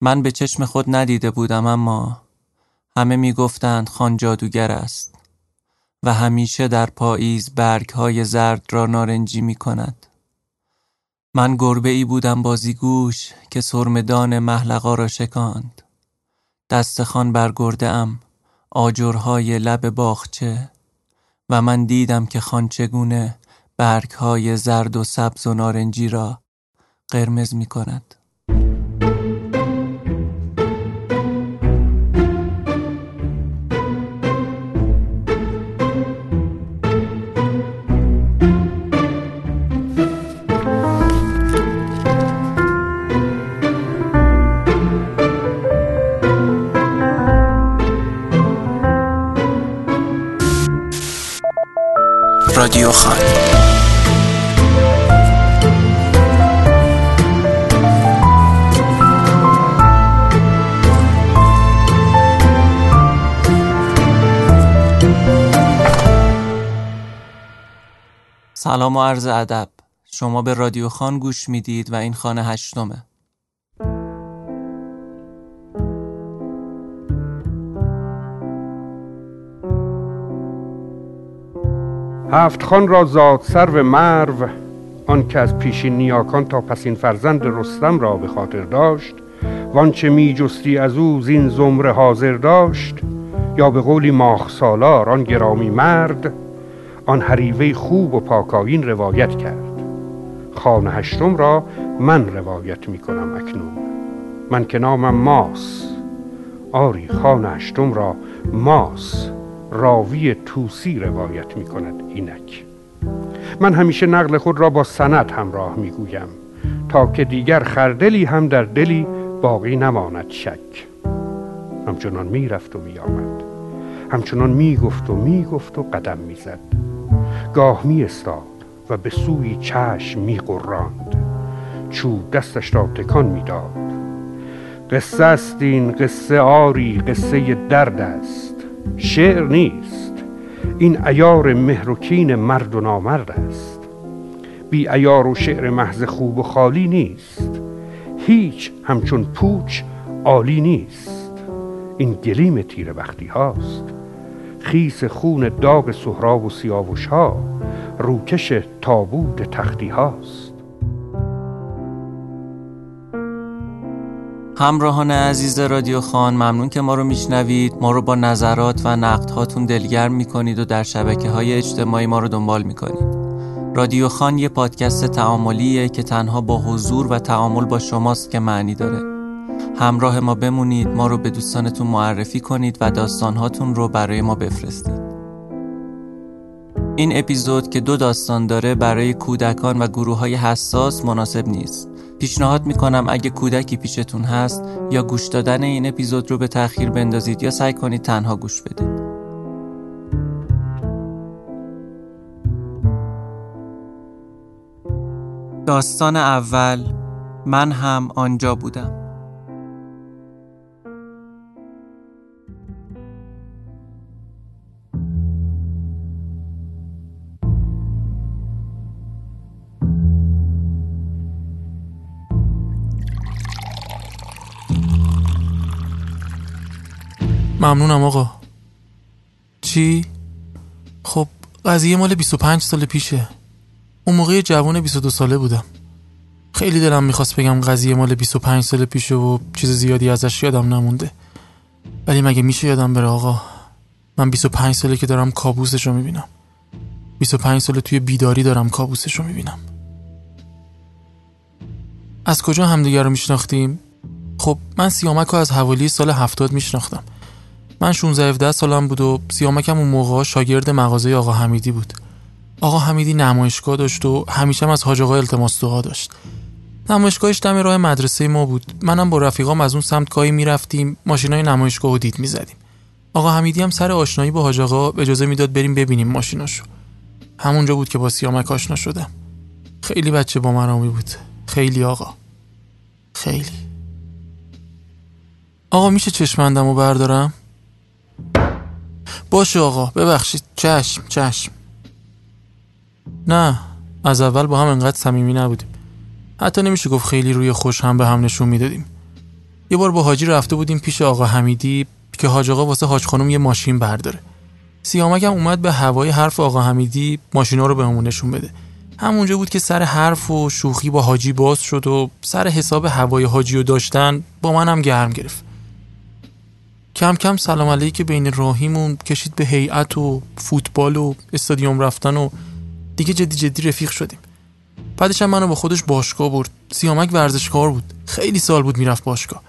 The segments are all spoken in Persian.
من به چشم خود ندیده بودم اما همه می‌گفتند خان جادوگر است و همیشه در پاییز برگ های زرد را نارنجی می کند. من گربه ای بودم بازیگوش که سرمدان محلقا را شکاند. دست خان برگرده ام آجرهای لب باغچه و من دیدم که خان چگونه برگ های زرد و سبز و نارنجی را قرمز می کند. رادیو خان. سلام و عرض ادب. شما به رادیو خان گوش می‌دید و این خانه هشتمه. هفت خان را زاد سرو مرو. آن که از پیشین نیاکان تا پسین فرزند رستم را به خاطر داشت وانچه می جستی از او زین زمره حاضر داشت. یا به قولی ماخ سالار آن گرامی مرد آن حریوه خوب و پاکاین روایت کرد. خان هشتم را من روایت می کنم اکنون. من که نامم ماس. آری خان هشتم را ماس. راوی توسی روایت می کند اینک. من همیشه نقل خود را با سند همراه می گویم تا که دیگر خردلی هم در دلی باقی نماند شک. همچنان می رفت و می آمد همچنان می گفت و می گفت و قدم می زد گاه می استاد و به سوی چشم می قراند چوب دستش را تکان می داد قصه است این قصه آری قصه درد است. شعر نیست. این ایار مهرکین مرد و نامرد است. بی ایار و شعر محض خوب و خالی نیست. هیچ همچون پوچ عالی نیست. این گلیم تیر بختی هاست. خیس خون داغ سهراب و سیاوش ها روکش تابوت تختی هاست. همراهان عزیز رادیو خان ممنون که ما رو میشنوید. ما رو با نظرات و نقد هاتون دلگرم می‌کنید و در شبکه های اجتماعی ما رو دنبال می‌کنید. رادیو خان یه پادکست تعاملیه که تنها با حضور و تعامل با شماست که معنی داره. همراه ما بمونید ما رو به دوستانتون معرفی کنید و داستانهاتون رو برای ما بفرستید. این اپیزود که دو داستان داره برای کودکان و گروه های حساس مناسب نیست. پیشنهاد می‌کنم اگه کودکی پیشتون هست یا گوش دادن این اپیزود رو به تاخیر بندازید یا سعی کنید تنها گوش بدید. داستان اول من هم آنجا بودم. ممنونم آقا. چی؟ خب قضیه مال 25 سال پیشه. اون موقع جوان 22 ساله بودم. خیلی دلم می‌خواست بگم قضیه مال 25 سال پیشه و چیز زیادی ازش یادم نمونده. ولی مگه میشه یادم بره آقا؟ من 25 ساله که دارم کابوسش رو می‌بینم. 25 ساله توی بیداری دارم کابوسش رو می‌بینم. از کجا همدیگر رو میشناختیم؟ خب من سیامک رو از حوالی سال هفتاد میشناختم. من 16 17 سالم بود و سیامکم اون موقع شاگرد مغازه آقا حمیدی بود. آقا حمیدی نمایشگاه داشت و همیشه هم از حاج آقا التماس دعا داشت. نمایشگاهش دم راه مدرسه ما بود. منم با رفیقام از اون سمت گاهی می‌رفتیم ماشینای نمایشگاه و دید می‌زدیم. آقا حمیدی هم سر آشنایی با حاج آقا اجازه می‌داد بریم ببینیم ماشیناشو. همونجا بود که با سیامک آشنا شدم. خیلی بچه با مرامی بود. خیلی آقا. خیلی. آقا میشه چشمندمو بردارم؟ باشه آقا ببخشید. چشم چشم. نه از اول با هم انقدر صمیمی نبودیم. حتی نمیشه گفت خیلی روی خوش هم به هم نشون می‌دادیم. یه بار با حاجی رفته بودیم پیش آقا حمیدی که حاج آقا واسه حاج خانم یه ماشین برداره. هم اومد به هوای حرف آقا حمیدی ماشینا رو بهمون نشون بده. همونجا بود که سر حرف و شوخی با حاجی باز شد و سر حساب هوای حاجی رو داشتن با منم گرم گرفت. کم کم سلام علیک بین راهیمون کشید به هیئت و فوتبال و استادیوم رفتن و دیگه جدی جدی رفیق شدیم. بعدش هم منو با خودش باشگاه برد. سیامک ورزشکار بود. خیلی سال بود می‌رفت باشگاه.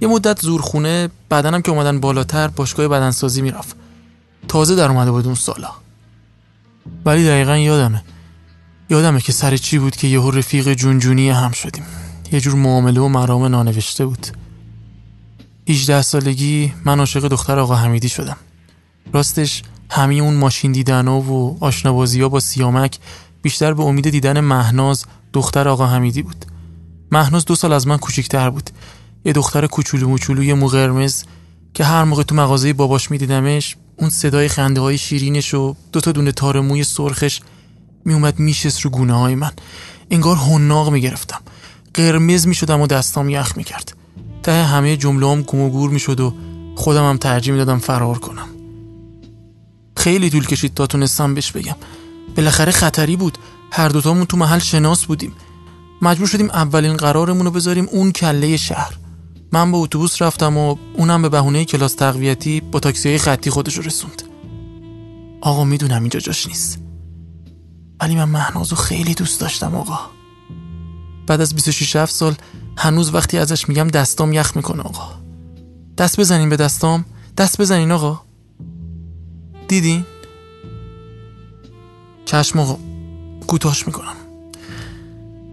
یه مدت زورخونه بدنم که اومدن بالاتر باشگاه بدنسازی می‌رفت. تازه در اومده بود اون سالا. ولی دقیقا یادمه. یادمه که سر چی بود که یهو رفیق جونجونی هم شدیم. یه جور معامله و مرام نانوشته بود. 18 سالگی من عاشق دختر آقا حمیدی شدم. راستش همه اون ماشین دیدن و آشنابازی ها با سیامک بیشتر به امید دیدن مهناز دختر آقا حمیدی بود. مهناز دو سال از من کوچیکتر بود. یه دختر کوچولو موچولو یه مو قرمز که هر موقع تو مغازه باباش میدیدمش اون صدای خنده های شیرینش و دوتا دونه تار موی سرخش میومد میشست رو گونه های من. انگار هنناق می‌گرفتم. قرمز می‌شدم و دستام یخ می‌کرد. ته همه جمله هم گم و گور می‌شد و خودم هم ترجیح می‌دادم فرار کنم. خیلی طول کشید تا تونستم بهش بگم. بالاخره خطری بود. هر دوتامون تو محل شناس بودیم. مجبور شدیم اولین قرارمون رو بذاریم اون کله شهر. من با اتوبوس رفتم و اونم به بهونه کلاس تقویتی با تاکسی خطی خودش رسوند. آقا می‌دونم اینجا جاش نیست. ولی من مهنازو خیلی دوست داشتم آقا. بعد از 26 7 سال هنوز وقتی ازش میگم دستام یخ می‌کنه آقا. دست بزنین به دستام. دست بزنین آقا. دیدین؟ چشم آقا کوتاش می‌کنم.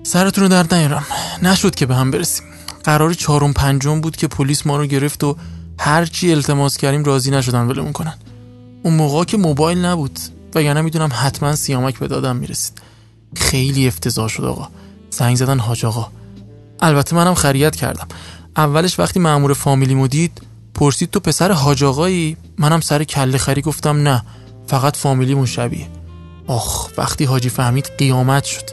سرتون رو درد نیارم. نشد که به هم برسیم. قرار چهارم پنجم بود که پلیس ما رو گرفت و هرچی التماس کردیم راضی نشدن ولمون کنن. اون موقع که موبایل نبود وگرنه می‌دونم حتما سیامک به دادم می‌رسید. خیلی افتضاح شد آقا. زنگ زدن حاج آقا. البته منم خریت کردم. اولش وقتی مامور فامیلی دید پرسید تو پسر حاج آقایی؟ منم سر کله خری گفتم نه فقط فامیلی شبیه. آخ وقتی حاجی فهمید قیامت شد.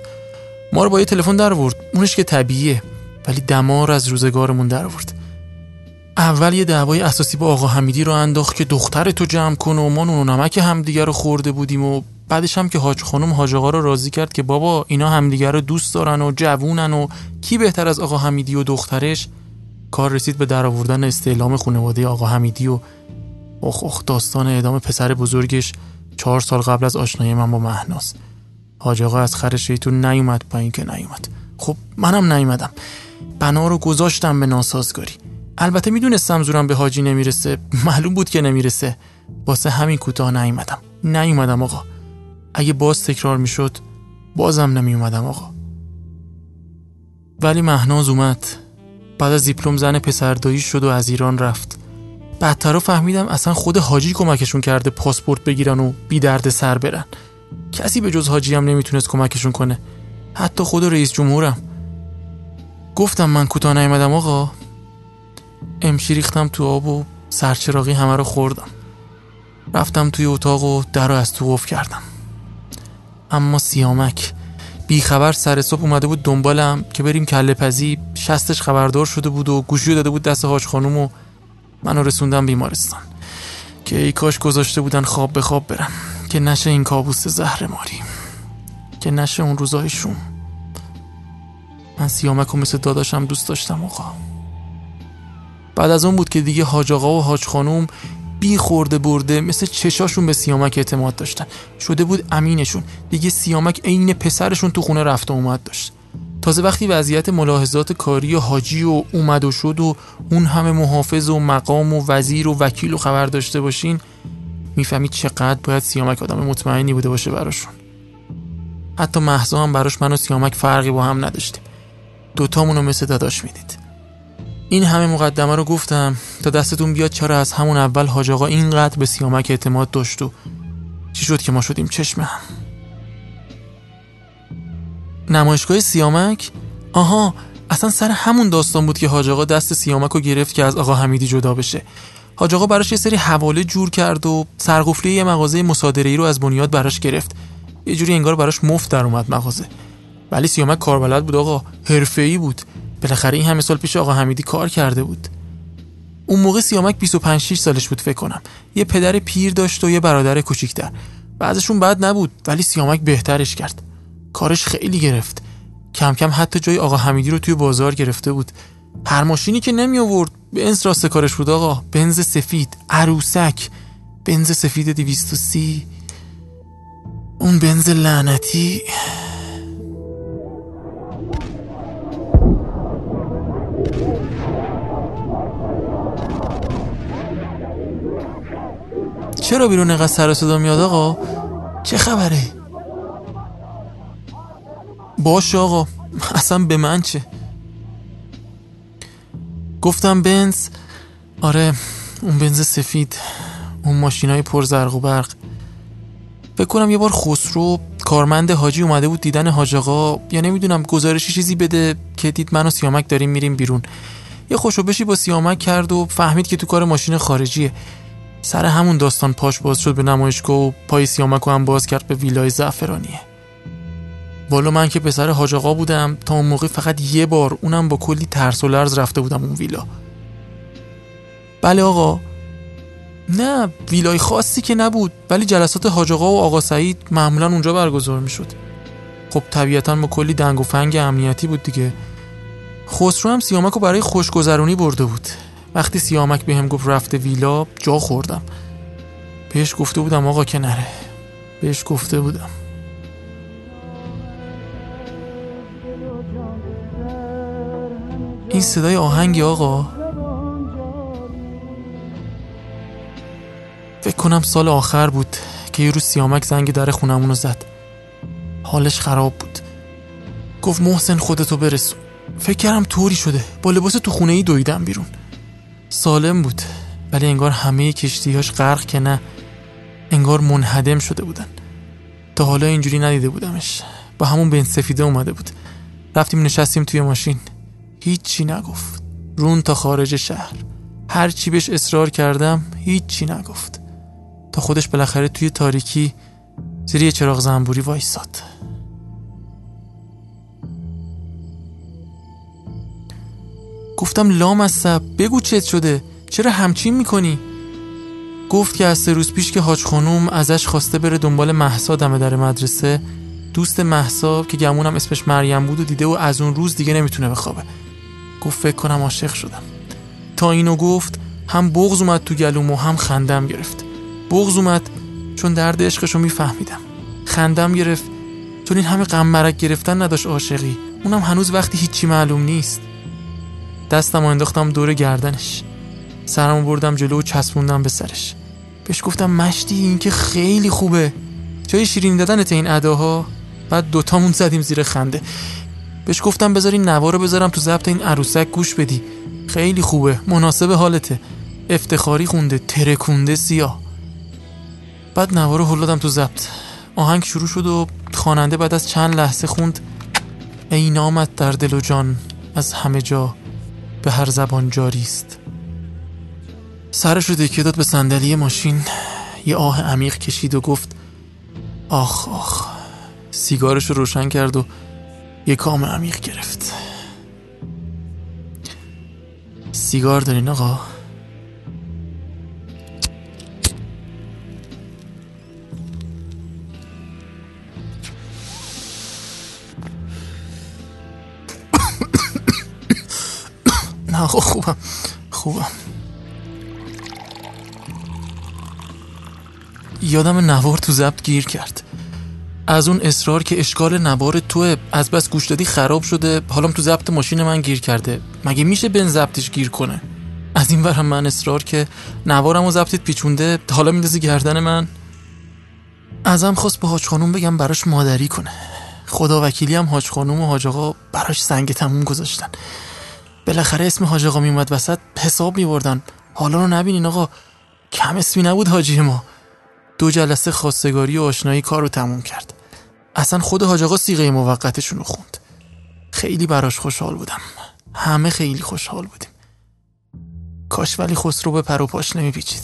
ما رو با یه تلفن در ورد. اونش که طبیعیه ولی دمار از روزگارمون در آورد اول یه دعوای اساسی با آقا حمیدی رو انداخت که دختر تو جمع کن و ما نون و نمک رو خورده بودیم و بعدش هم که حاج خانم حاج آقا رو راضی کرد که بابا اینا همدیگه رو دوست دارن و جوونن و کی بهتر از آقا حمیدی و دخترش؟ کار رسید به در آوردن استعلام خانواده آقا حمیدی و اخ اخ داستان اعدام پسر بزرگش چهار سال قبل از آشنایی من با مهناز. حاج آقا از خرش تو نیومد پایین که نیومد. خب منم نیومدم. بنا رو گذاشتم به ناسازگاری. البته می‌دونستم زورم به حاجی نمی‌رسه. معلوم بود که نمی‌رسه. واسه همین کوتاه نیومدم. نیومدم آقا. اگه باز تکرار می‌شد بازم نمیومدم آقا. ولی مهناز اومد. بعد از دیپلم زن پسردایی شد و از ایران رفت. بعدتر فهمیدم اصلا خود حاجی کمکشون کرده پاسپورت بگیرن و بی درد سر برن. کسی به جز حاجی هم نمی‌تونست کمکشون کنه. حتی خود رئیس جمهورم. گفتم من کوتاه نیومدم آقا. امشی ریختم تو آب و سرچراغی همه رو خوردم. رفتم توی اتاق و در رو از تو قفل کردم. اما سیامک. بیخبر سر صبح اومده بود دنبالم که بریم کله پزی. شستش خبردار شده بود و گوشی داده بود دست حاج خانوم و منو رسوندم بیمارستان. که ای کاش گذاشته بودن خواب به خواب برم. که نشه این کابوس زهر ماری. که نشه اون روزای شوم. من سیامک و مثل داداشم دوست داشتم آقا. بعد از اون بود که دیگه حاج آقا و حاج خانوم بی خورده برده مثل چشاشون به سیامک اعتماد داشتن. شده بود امینشون. دیگه سیامک عین پسرشون تو خونه رفت و اومد داشت. تازه وقتی وضعیت ملاحظات کاری و حاجی و اومد و شد و اون همه محافظ و مقام و وزیر و وکیل و خبر داشته باشین می‌فهمید چقدر باید سیامک آدم مطمئنی بوده باشه براشون. حتی محضا هم براش من و سیامک فرقی با هم نداشتیم. دوتامون رو مثل داداش می‌دید. این همه مقدمه رو گفتم تا دستتون بیاد چرا از همون اول حاج آقا اینقدر به سیامک اعتماد داشت و چی شد که ما شدیم چشم هم؟ نمایشگاه سیامک؟ آها اصلا سر همون داستان بود که حاج آقا دست سیامک رو گرفت که از آقا حمیدی جدا بشه. حاج آقا براش یه سری حواله جور کرد و سرقفلی یه مغازه مصادره ای رو از بنیاد براش گرفت. یه جوری انگار براش مفت در اومد مغازه. ولی سیامک کاربلد بود آقا حرفه‌ای بود. بالاخره این همه سال پیش آقا حمیدی کار کرده بود. اون موقع سیامک 25 6 سالش بود فکر کنم. یه پدر پیر داشت و یه برادر کوچیکتر. بعضشون بد نبود ولی سیامک بهترش کرد. کارش خیلی گرفت. کم کم حتی جای آقا حمیدی رو توی بازار گرفته بود. هر ماشینی که نمی آورد. بنز راست کارش بود آقا. بنز سفید عروسک. بنز سفید 230 اون بنز لعنتی. چرا بیرون اینقدر سر صدا میاد آقا؟ چه خبره؟ باش آقا اصلا به من چه؟ گفتم بنز آره اون بنز سفید اون ماشینای پر زرق و برق. فکر کنم یه بار خسرو کارمند حاجی اومده بود دیدن حاج آقا. یا نمی‌دونم گزارشی چیزی بده که دید من و سیامک داریم میریم بیرون. یه خوشوبشی با سیامک کرد و فهمید که تو کار ماشین خارجیه. سر همون داستان پاش باز شد به نمایشگاه و پای سیامک هم باز کرد به ویلای زعفرانیه. والا من که پسر حاج آقا بودم تا اون موقع فقط یه بار اونم با کلی ترس و لرز رفته بودم اون ویلا. بله آقا. نه ویلای خاصی که نبود ولی جلسات حاج آقا و آقا سعید معمولا اونجا برگزار می‌شد. خب طبیعتا با کلی دنگ و فنگ امنیتی بود دیگه. خسرو هم سیامک رو برای خوشگذرونی برده بود. وقتی سیامک بهم گفت رفته ویلا جا خوردم. بهش گفته بودم آقا که نره بهش گفته بودم. این صدای آهنگی آقا. فکر کنم سال آخر بود که یه روز سیامک زنگ در خونمون رو زد. حالش خراب بود. گفت محسن خودتو برسون. فکر کردم طوری شده. با لباس تو خونه ای دویدم بیرون. سالم بود ولی انگار همه کشتیهاش غرق که نه انگار منهدم شده بودن. تا حالا اینجوری ندیده بودمش. با همون بین سفیده اومده بود. رفتیم نشستیم توی ماشین. هیچی نگفت. رون تا خارج شهر. هر چی بهش اصرار کردم هیچی نگفت. تا خودش بالاخره توی تاریکی زیر یه چراغ زنبوری وایساد. گفتم لام از بگو چت شده. چرا همچین می‌کنی؟ گفت که از سه روز پیش که حاج خانوم ازش خواسته بره دنبال محسا دمه در مدرسه دوست محسا که گمونم اسمش مریم بود و دیده و از اون روز دیگه نمی‌تونه بخوابه. گفت فکر کنم عاشق شدم. تا اینو گفت هم بغز اومد تو گلوم و هم خندم گرفت. بغز اومد چون درد عشقشو میفهمیدم. خندم گرفت. چون این همه غم مرک گرفتن نداشت عاشقی. اونم هنوز وقتی هیچی معلوم نیست. دستم انداختم دور گردنش. سرمو بردم جلو و چسبوندم به سرش. بهش گفتم مشتی این که خیلی خوبه. جای شیرین دادنت این اداها؟ بعد دوتامون زدیم زیر خنده. بهش گفتم بذاری نوا رو بذارم تو ضبط این عروسک گوش بدی. خیلی خوبه مناسب حالته. افتخاری خونده ترکونده سیاه. بعد نوا رو هلادم تو ضبط. آهنگ شروع شد و خواننده بعد از چند لحظه خوند. ای نامت در دل و جان از همه جا به هر زبان جاری است. سرش رو دکیه داد به صندلی ماشین یه آه عمیق کشید و گفت آخ آخ سیگارش رو روشن کرد و یه کام عمیق گرفت. سیگار دارین آقا؟ آقا خوبم. خوبم. یادم نوار تو ضبط گیر کرد. از اون اصرار که اشکال نوار توه از بس گوش دادی خراب شده. حالا تو ضبط ماشین من گیر کرده. مگه میشه بن ضبطش گیر کنه؟ از این برم من اصرار که نوارم و ضبطت پیچونده حالا میندازی گردن من؟ ازم خواست به حاج خانوم بگم براش مادری کنه. خدا وکیلی هم حاج خانوم و حاج آقا براش سنگ تموم گذاشتن. بالاخره اسم حاج آقا میومد وسط حساب میبردن. حالا رو نبینین آقا کم اسمی نبود حاجی ما. دو جلسه خواستگاری و آشنایی کار رو تموم کرد. اصلا خود حاج آقا سیغه موقتشون رو خوند. خیلی براش خوشحال بودم. همه خیلی خوشحال بودیم. کاش ولی خسرو به پر و پاش نمیپیچید.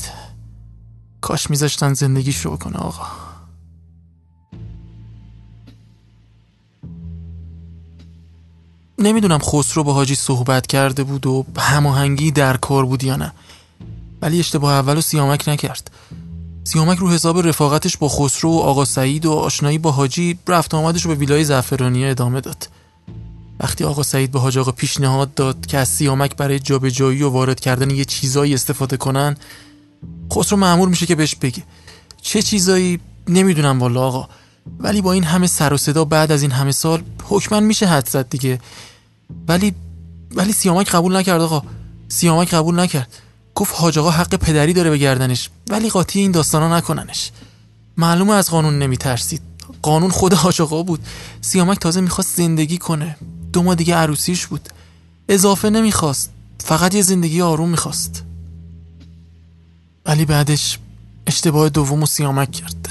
کاش میذاشتن زندگیش رو بکنه آقا. نمی‌دونم خسرو با حاجی صحبت کرده بود و هماهنگی در کار بود یا نه. ولی اشتباه اولو سیامک نکرد. سیامک رو حساب رفاقتش با خسرو و آقا سعید و آشنایی با حاجی رفت آمدش رو به ویلای زعفرانی ادامه داد. وقتی آقا سعید به حاج آقا پیشنهاد داد که از سیامک برای جابجایی و وارد کردن یه چیزایی استفاده کنن خسرو معمول میشه که بهش بگه. چه چیزایی؟ نمی‌دونم والا آقا. ولی با این همه سر و صدا بعد از این همه سال حکما میشه حد زد دیگه. ولی ولی سیامک قبول نکرد آقا. سیامک قبول نکرد. گفت حاج آقا حق پدری داره به گردنش ولی قاطی این داستانا نکننش. معلومه از قانون نمیترسید. قانون خود حاج آقا بود. سیامک تازه می‌خواست زندگی کنه. دو ماه دیگه عروسیش بود. اضافه نمی‌خواست. فقط یه زندگی آروم می‌خواست. ولی بعدش اشتباه دوم و سیامک کرد.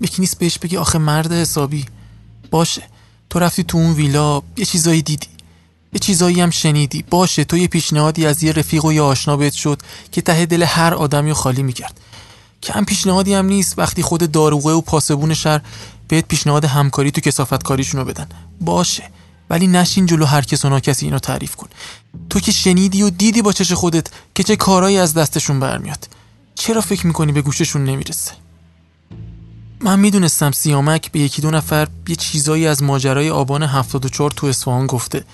یکی نیست بهش بگی آخه مرد حسابی. باشه. تو رفتی تو اون ویلا یه چیزایی دیدی. یه چیزایی هم شنیدی. باشه تو یه پیشنهادی از یه رفیق و یه آشنا بهت شد که ته دل هر آدمی خالی می‌کرد. کم پیشنهادی هم نیست. وقتی خود داروغه و پاسبون شهر بهت پیشنهاد همکاری تو کسافت کاریشونو بدن. باشه ولی نشین جلو هر کس و ناکسی اینو تعریف کن. تو که شنیدی و دیدی با چش خودت که چه کارایی از دستشون برمیاد. چرا فکر می‌کنی به گوششون نمی‌رسه؟ من می‌دونستم سیامک به یکی دو نفر یه چیزایی از ماجرای آبان 74 تو اصفهان گفته.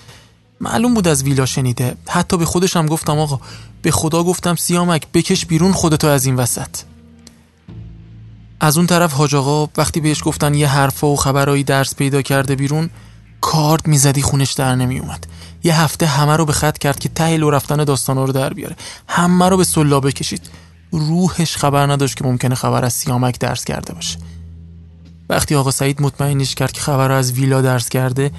معلوم بود از ویلا شنیده. حتی به خودشم گفتم آقا به خدا گفتم سیامک بکش بیرون خودتو از این وسط. از اون طرف حاج آقا وقتی بهش گفتن یه حرفا و خبرایی درس پیدا کرده بیرون کارد می‌زدی خونش در نمیومد یه هفته همه رو به خط کرد که ته لو رفتن داستانا رو در بیاره. همه رو به سلابه کشید روحش خبر نداشت که ممکنه خبر از سیامک درس کرده باشه. وقتی آقا سعید مطمئنش کرد که خبر از ویلا درس کرده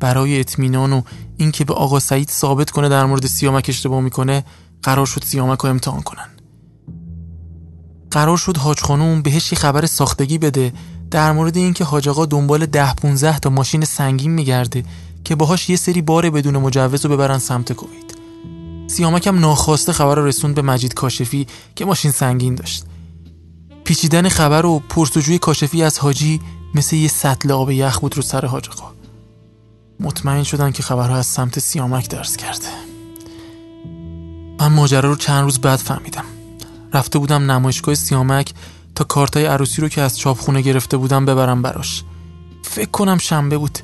برای اطمینان و اینکه به آقا سعید ثابت کنه در مورد سیامک اشتباه می‌کنه قرار شد سیامک رو امتحان کنن. قرار شد حاج خانوم بهش یه خبر ساختگی بده در مورد اینکه حاج آقا دنبال ده 15 تا ماشین سنگین میگرده که باهاش یه سری بار بدون مجوز رو ببرن سمت کویت سیامک هم ناخواسته خبر رو رسوند به مجید کاشفی که ماشین سنگین داشت. پیچیدن خبر و پرسجوی کاشفی از حاجی مثل یه سطل آب یخ بود رو سر حاج مطمئن شدن که خبرها از سمت سیامک درس کرده. من ماجرا رو چند روز بعد فهمیدم. رفته بودم نمایشگاه سیامک تا کارتای عروسی رو که از چاپخونه گرفته بودم ببرم براش. فکر کنم شنبه بود.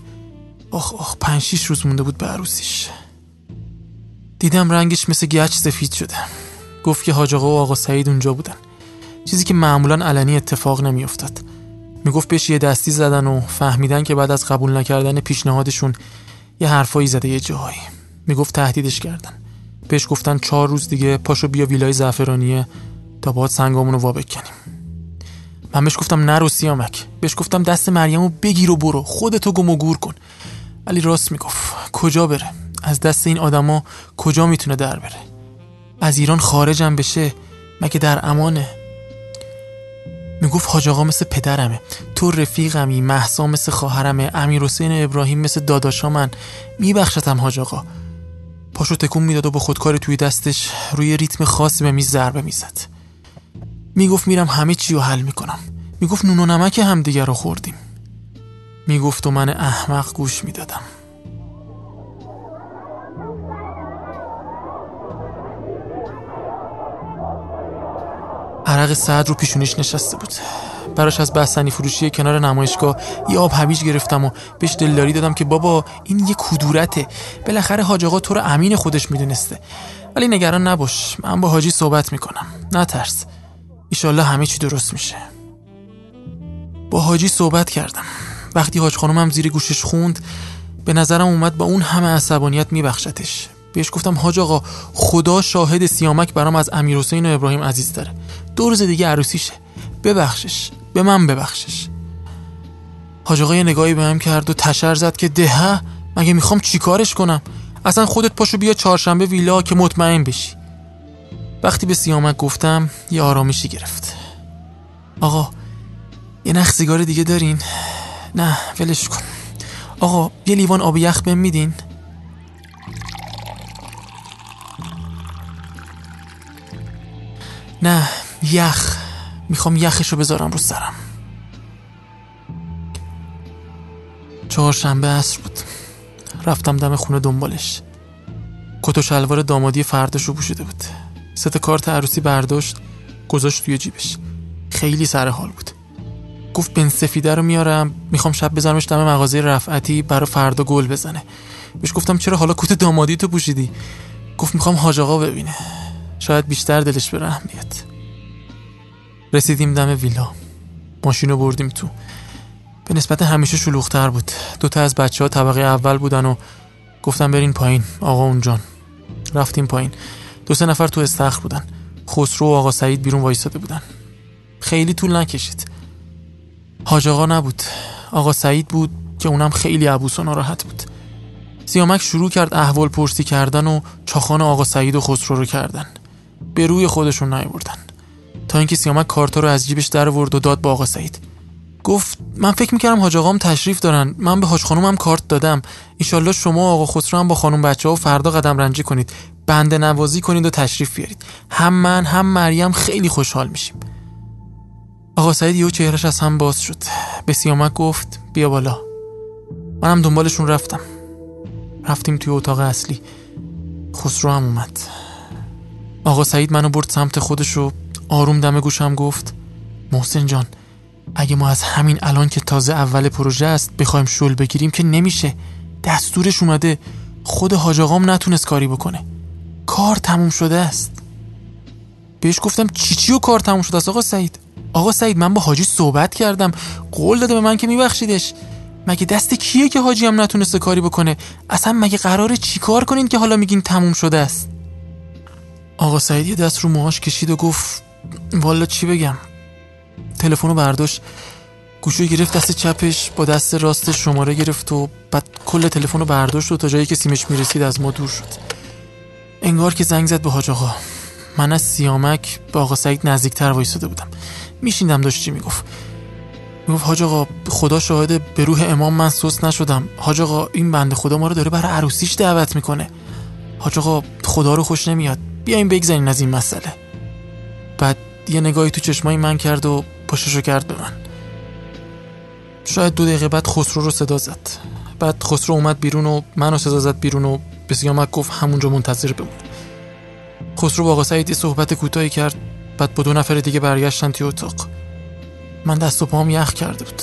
آخ آخ پنج شیش روز مونده بود به عروسیش. دیدم رنگش مثل گچ سفید شده. گفت که حاج آقا و آقا سعید اونجا بودن. چیزی که معمولا علنی اتفاق نمیافتاد. می‌گفت بهش یه دستی زدن و فهمیدن که بعد از قبول نکردن پیشنهادشون یه حرفایی زده یه جایی. می‌گفت تهدیدش کردن. بهش گفتن چهار روز دیگه پاشو بیا ویلای زعفرانیه تا باید سنگامونو وا بکنیم. من بهش گفتم نرو سیامک بهش گفتم دست مریمو بگیر و برو. خودتو گم و گور کن. ولی راست می‌گفت. کجا بره؟ از دست این آدما کجا می‌تونه در بره؟ از ایران خارجم بشه؟ مگه در امانه؟ می‌گفت حاج آقا مثل پدرمه. تو رفیقمی محسا مثل خواهرمه امیر حسین ابراهیم مثل داداشا من. میبخشتم حاج آقا. پاشو تکون می‌داد و با خودکاری توی دستش روی ریتم خاصی به میز ضربه می‌زد. می‌گفت میرم همه چی رو حل می‌کنم. می‌گفت نون و نمک همدیگه رو خوردیم. می‌گفت و من احمق گوش می‌دادم. عرق سعد رو پیشونیش نشسته بود. براش از بستنی فروشی کنار نمایشگاه یه آب هویج گرفتم و بهش دلداری دادم که بابا این یه کدورته. بالاخره حاج آقا تو رو امین خودش می‌دونسته. ولی نگران نباش من با حاجی صحبت می‌کنم. نترس ایشالله همه چی درست میشه. با حاجی صحبت کردم. وقتی حاج خانمم زیر گوشش خوند به نظرم اومد با اون همه عصبانیت میبخشتش. بهش گفتم حاج آقا خدا شاهد سیامک برام از امیر حسین و ابراهیم عزیز داره. دو روز دیگه عروسیشه. ببخشش. به من ببخشش. حاج آقا یه نگاهی بهم کرد و تشر زد که ده مگه می‌خوام چیکارش کنم؟ اصلا خودت پاشو بیا چهارشنبه ویلا که مطمئن بشی. وقتی به سیامک گفتم یه آرامشی گرفت. آقا یه نخ سیگار دیگه دارین. نه ولش کن. آقا یه لیوان آب یخ بهم میدین؟ نه یخ. می‌خوام یخش رو بذارم رو سرم. چهارشنبه عصر بود. رفتم دم خونه دنبالش. کت و شلوار دامادی فرداش رو پوشیده بود. ست کارت عروسی برداشت گذاشت توی جیبش. خیلی سر حال بود. گفت بن سفیده رو میارم می‌خوام شب بذارمش دم مغازه رفعتی برا فردا گل بزنه. بهش گفتم چرا حالا کت دامادی تو پوشیدی؟ گفت می‌خوام حاج آقا ببینه. شاید بیشتر دلش به رحم بیاد. رسیدیم دم ویلا. ماشین رو بردیم تو. به نسبت همیشه شلوغتر بود. دوتا از بچه ها طبقه اول بودن و گفتم برین پایین آقا اونجان. رفتیم پایین. دو سه نفر تو استخر بودن. خسرو و آقا سعید بیرون وایستاده بودن. خیلی طول نکشید. حاج آقا نبود. آقا سعید بود که اونم خیلی عبوس و ناراحت بود. سیامک شروع کرد احوال پرسی کردن و چاخان آقا سعید و خسرو رو کردن. به روی خودشون نیاوردن تا اینکه سیامک کارتا رو از جیبش در ورد و داد با آقا سعید. گفت من فکر می‌کردم حاج آقام تشریف دارن. من به حاج خانومم کارت دادم. ایشالله شما آقا خسرو هم با خانم بچه ها و فردا قدم رنجی کنید. بنده نوازی کنید و تشریف بیارید. هم من هم مریم خیلی خوشحال میشیم. آقا سعید یهو چهرش از هم باز شد. به سیامک گفت بیا بالا. منم دنبالشون رفتم. رفتیم توی اتاق اصلی. خسرو هم اومد. آقا سعید منو برد سمت خودش و آروم دم گوشم گفت محسن جان اگه ما از همین الان که تازه اول پروژه است بخوایم شل بگیریم که نمیشه. دستورش اومده خود حاج آقام نتونست کاری بکنه. کار تموم شده است. بهش گفتم چی چی و کار تموم شده است آقا سعید؟ آقا سعید من با حاجی صحبت کردم. قول داده به من که میبخشیدش. مگه دست کیه که حاجی هم نتونسته کاری بکنه؟ اصلا مگه قراره چیکار کنین که حالا میگین تموم شده است؟ آقا سعید یه دست رو موهاش کشید و گفت والا چی بگم؟ تلفن رو برداشت گوشو گرفت دست چپش با دست راست شماره گرفت و بعد کل تلفن رو برداشت و تا جایی که سیمش می‌رسید از ما دور شد. انگار که زنگ زد به حاج آقا. من از سیامک به آقا سعید نزدیکتر وایساده بودم. میشیندم داشت چی می‌گفت. می‌گفت حاج آقا خدا شاهده به روح امام من سست نشدم. حاج آقا این بنده خدا ما رو داره برای عروسیش دعوت می‌کنه. حاج آقا خدا رو خوش نمیاد. بیایم بگذارین از این مسئله. بعد یه نگاهی تو چشمای من کرد و پشتشو کرد به من. شاید دو دقیقه بعد خسرو رو صدا زد. بعد خسرو اومد بیرون و منو صدا زد بیرون و به سیامک گفت همونجا منتظر بمون. خسرو با آقا سعید صحبت کوتاهی کرد بعد با دو نفر دیگه برگشتن توی اتاق. من دست و پام یخ کرده بود.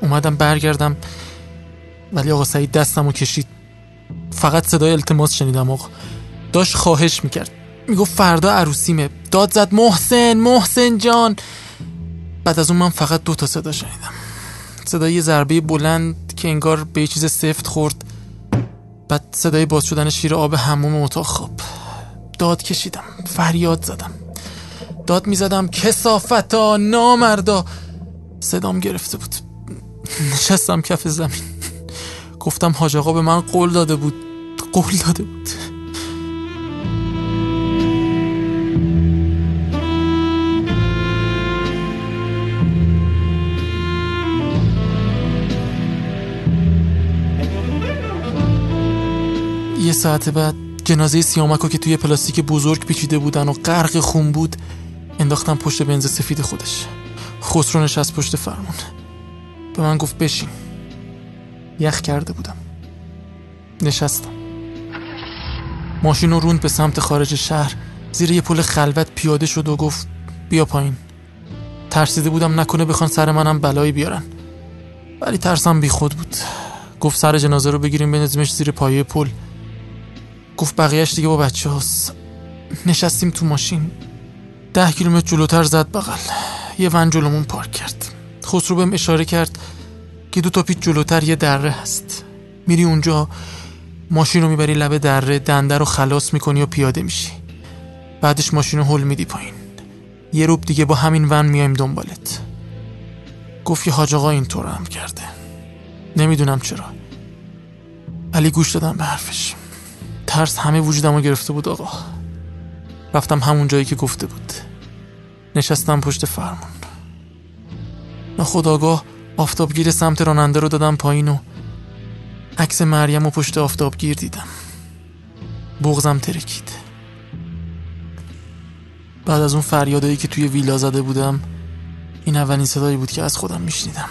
اومدم برگردم ولی آقا سعید دستم و کشید. فقط صدای التماس شنیدم آقا. داشت خواهش می‌کرد. می‌گفت فردا عروسیمه. داد زد محسن محسن جان. بعد از اون من فقط دو تا صدا شنیدم. صدای ضربه بلند که انگار به چیز سفت خورد. بعد صدای باز شدن شیر آب هموم اتاق خواب. داد کشیدم. فریاد زدم. داد می‌زدم کسافتا نامردا. صدام گرفته بود. نشستم کف زمین. گفتم حاج آقا به من قول داده بود. قول داده بود. یه ساعت بعد جنازه سیامکو که توی پلاستیک بزرگ پیچیده بودن و غرق خون بود انداختم پشت بنز سفید خودش. خسرو نشست پشت فرمون. به من گفت بشین. یخ کرده بودم. نشستم. ماشین رو روند به سمت خارج شهر زیر یه پل خلوت پیاده شد و گفت بیا پایین. ترسیده بودم نکنه بخوان سر منم بلایی بیارن. ولی ترسم بی خود بود. گفت سر جنازه رو بگیریم بنزیمش زیر پایه پل. گفت بقیهش دیگه با بچه هست. نشستیم تو ماشین. ده کیلومتر جلوتر زد بغل. یه ون جلومون پارک کرد. خسرو بهم اشاره کرد که دو تا پیچ جلوتر یه دره هست. میری اونجا ماشین رو می‌بری لبه دره دنده رو خلاص می‌کنی و پیاده میشی. بعدش ماشین رو هل میدی پایین. یه روب دیگه با همین ون میایم دنبالت. گفت یه حاج آقا اینطور هم کرده. نمی‌دونم چرا. ولی گوش دادم به حرفش. ترس همه وجودم رو گرفته بود آقا. رفتم همون جایی که گفته بود. نشستم پشت فرمون ناخداگاه آفتابگیر سمت راننده رو دادم پایین و عکس مریم و پشت آفتابگیر دیدم. بغزم ترکید. بعد از اون فریادایی که توی ویلا زده بودم این اولین صدایی بود که از خودم میشنیدم.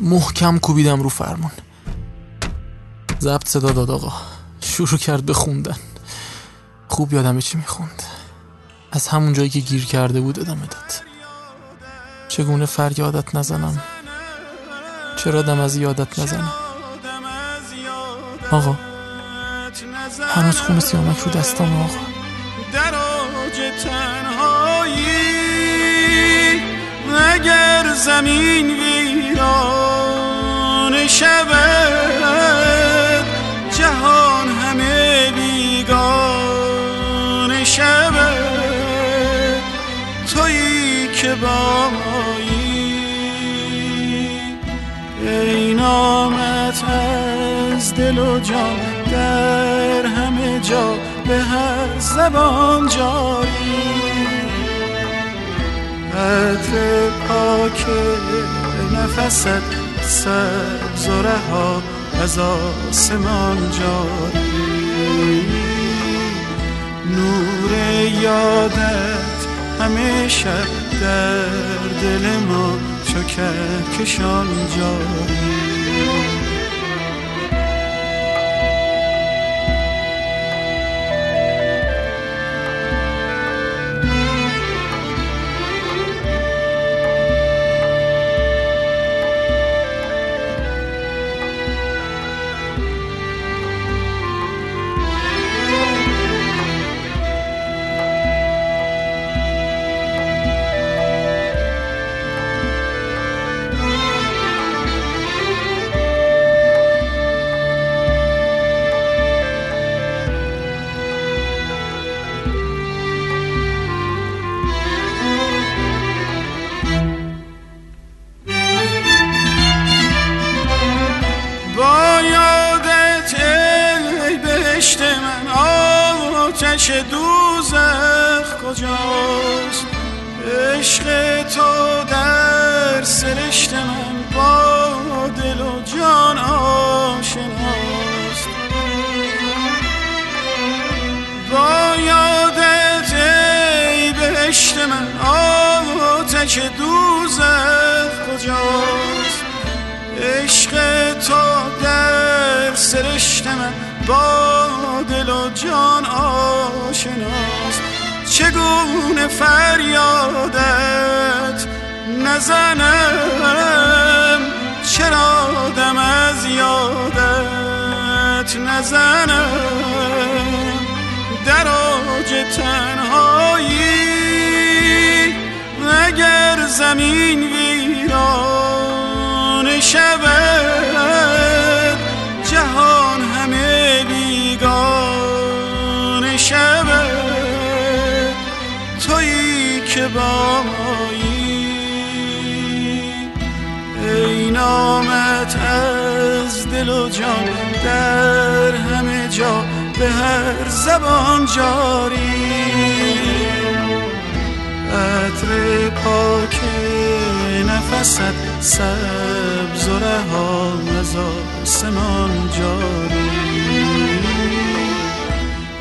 محکم کوبیدم رو فرمون ضبط صدا داد آقا. شروع کرد به خوندن. خوب یادمه چی می‌خوند. از همون جایی که گیر کرده بود ادامه داد. چگونه فریادت نزنم؟ چرا دم از یادت نزنم آقا هنوز خون سیامک رو دستم آقا. دراج تنهایی اگر زمین ویران شود تویی که بایی ای نامت از دل و جان در همه جا به هر زبان جاری عطر پاک نفست سبز و رها از آسمان جاری. نور یادت همه شب در دل ما چو کهکشان جاری. ای نامت از دل و جان در همه جا به هر زبان جاری. عطر پاک نفست سبز و رها آسمان جاری.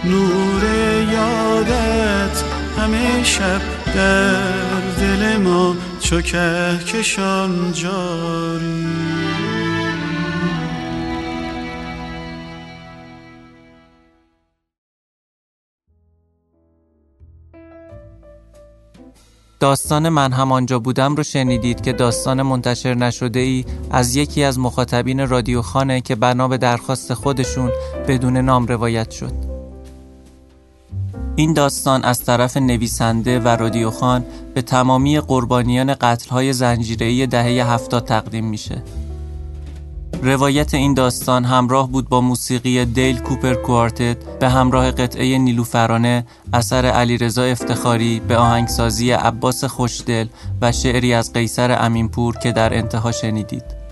نور یادت همه شب در دل ما چو کهکشان جاری داستان من همانجا بودم رو شنیدید که داستان منتشر نشده ای از یکی از مخاطبین رادیوخانه که بنا به درخواست خودشون بدون نام روایت شد. این داستان از طرف نویسنده و رادیوخان به تمامی قربانیان قتلهای زنجیره‌ای دهه هفتاد تقدیم میشه. روایت این داستان همراه بود با موسیقی دیل کوپر کوارتت به همراه قطعه نیلوفرانه اثر علیرضا افتخاری به آهنگسازی عباس خوشدل و شعری از قیصر امینپور که در انتها شنیدید.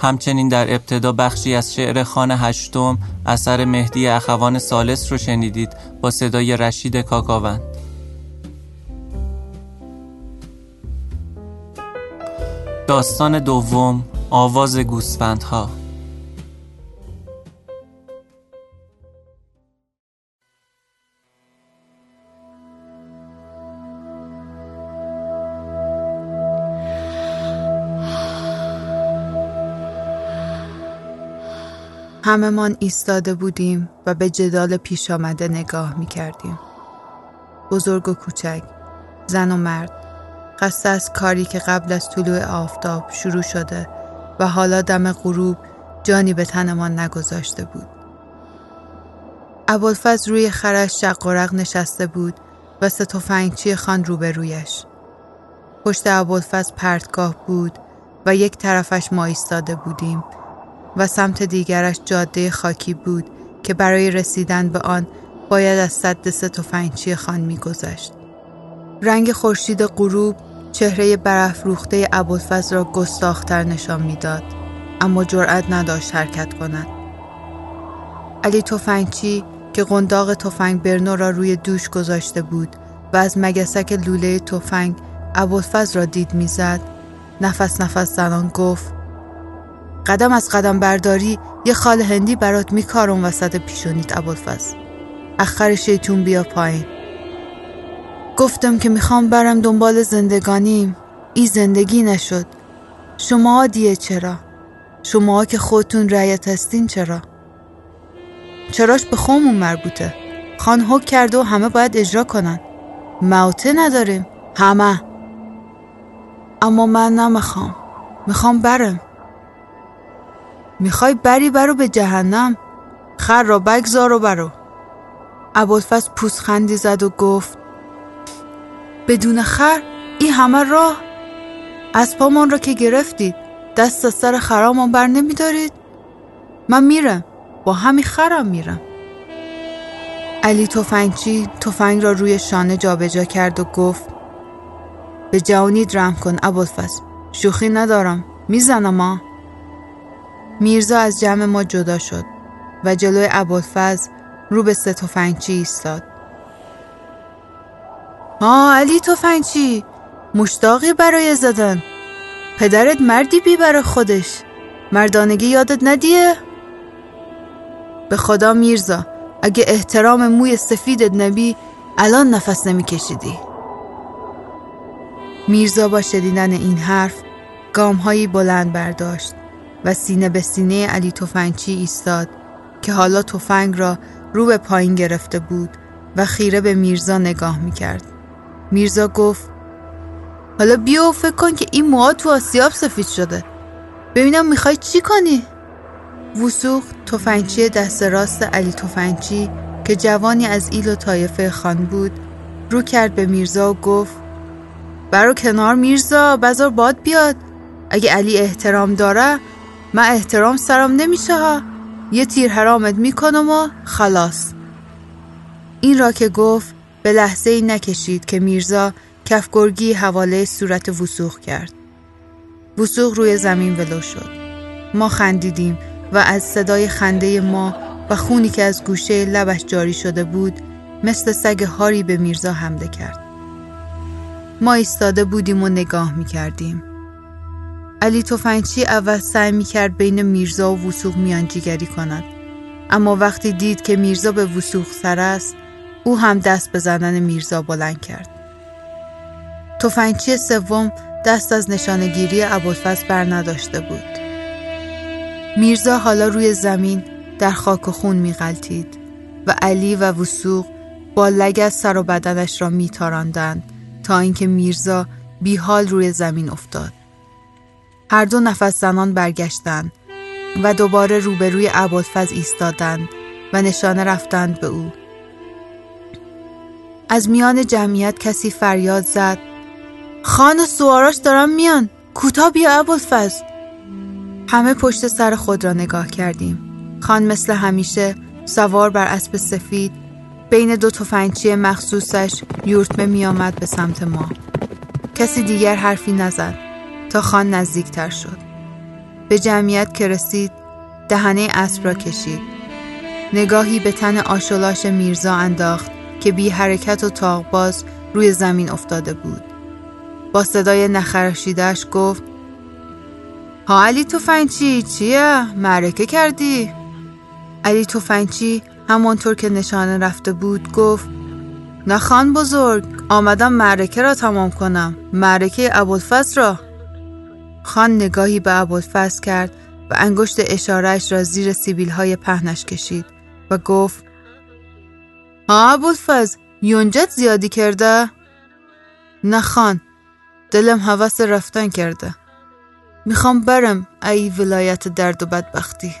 همچنین در ابتدا بخشی از شعر خان هشتم اثر مهدی اخوان سالس رو شنیدید با صدای رشید کاکاوند. داستان دوم آواز گوسفندها هممان ایستاده بودیم و به جدال پیش آمده نگاه می کردیم. بزرگ و کوچک، زن و مرد، قصد از کاری که قبل از طلوع آفتاب شروع شده و حالا دم غروب جانی به تنمان نگذاشته بود. ابوالفضل روی خرش شق و نشسته بود و سه تفنگچی خان روبرویش. پشت ابوالفضل پرتگاه بود و یک طرفش ما ایستاده بودیم و سمت دیگرش جاده خاکی بود که برای رسیدن به آن باید از صد سه تفنگچی خان میگذشت. رنگ خورشید غروب چهره برافروخته ابوالفضل را گستاختر نشان می‌داد اما جرأت نداشت حرکت کند علی تفنگچی که قنداق تفنگ برنو را روی دوش گذاشته بود و از مگسک لوله تفنگ ابوالفضل را دید می‌زد نفس نفس زنان گفت قدم از قدم برداری یه خال هندی برات میکارم وسط پیشونیت ابوالفضل. اخر شیطون بیا پایین. گفتم که می‌خوام برم دنبال زندگانیم. ای زندگی نشد. شما دیه چرا؟ شما که خودتون رعیت هستین چرا؟ چراش به خومون مربوطه. خان حک کرده و همه باید اجرا کنن. موته نداریم. همه. اما من نمی‌خوام. می‌خوام برم. می‌خوای بری برو به جهنم. خر را بگذار و برو. ابوالفضل پوزخندی زد و گفت بدون خر این همه راه از پامان را که گرفتید دست از سر خرامان بر نمیدارید؟ من میرم. با همین خرم میرم. علی تفنگچی تفنگ را روی شانه جابجا کرد و گفت به جوانید رحم کن ابوالفضل شوخی ندارم. می‌زنم ما میرزا از جمع ما جدا شد و جلوی ابوالفضل رو به سه تفنگچی ایستاد. ها علی تفنگچی مشتاقی برای زدن. پدرت مردی بی برای خودش. مردانگی یادت ندیه؟ به خدا میرزا اگه احترام موی سفیدت نبی الان نفس نمیکشیدی. میرزا با شدیدن این حرف گامهایی بلند برداشت. و سینه به سینه علی تفنگچی ایستاد که حالا تفنگ را رو به پایین گرفته بود و خیره به میرزا نگاه می‌کرد. میرزا گفت حالا بیا و فکر کن که این موها تو آسیاب سفید شده. ببینم می‌خوای چی کنی؟ وسوق تفنگچی دست راست علی تفنگچی که جوانی از ایل و طایفه خان بود رو کرد به میرزا و گفت برو کنار میرزا بذار باد بیاد. اگه علی احترام داره من احترام سرم نمیشه ها یه تیر حرامت می‌کنم و خلاص این را که گفت به لحظه ای نکشید که میرزا کفگرگی حواله صورت وسوخ کرد. وسوخ روی زمین ولو شد. ما خندیدیم و از صدای خنده ما و خونی که از گوشه لبش جاری شده بود مثل سگ هاری به میرزا حمله کرد. ما ایستاده بودیم و نگاه می کردیم. علی توفنچی اول سعی می کرد بین میرزا و وسوق میانجیگری کند. اما وقتی دید که میرزا به وسوق سر است او هم دست به زدن میرزا بلند کرد. تفنگچی سوم دست از نشانگیری ابوالفضل بر نداشته بود. میرزا حالا روی زمین در خاک و خون میغلطید و علی و وسوق با لگت سر و بدنش را میتاراندند تا اینکه میرزا بی حال روی زمین افتاد. هر دو نفس زنان برگشتند و دوباره روبروی ابوالفضل ایستادند و نشانه رفتند به او. از میان جمعیت کسی فریاد زد خان و سواراش دارن میان کوتا بیا ابوالفضل. همه پشت سر خود را نگاه کردیم. خان مثل همیشه سوار بر اسب سفید بین دو تفنگچی مخصوصش یورتمه میآمد به سمت ما. کسی دیگر حرفی نزد. تا خان نزدیکتر شد به جمعیت که رسید دهنه اسب را کشید نگاهی به تن آشولاش میرزا انداخت که بی حرکت و تاغباز روی زمین افتاده بود با صدای نخرشیدش گفت ها علی توفنچی چیه؟ معرکه کردی؟ علی توفنچی همانطور که نشانه رفته بود گفت نخان بزرگ آمدم معرکه را تمام کنم معرکه ابوالفضل را خان نگاهی به ابوالفضل کرد و انگشت اشارهش را زیر سیبیل های پهنش کشید و گفت ها ابوالفضل یونجت زیادی کرده؟ نخان دلم حوث رفتن کرده می‌خوام برم ای ولایت درد و بدبختی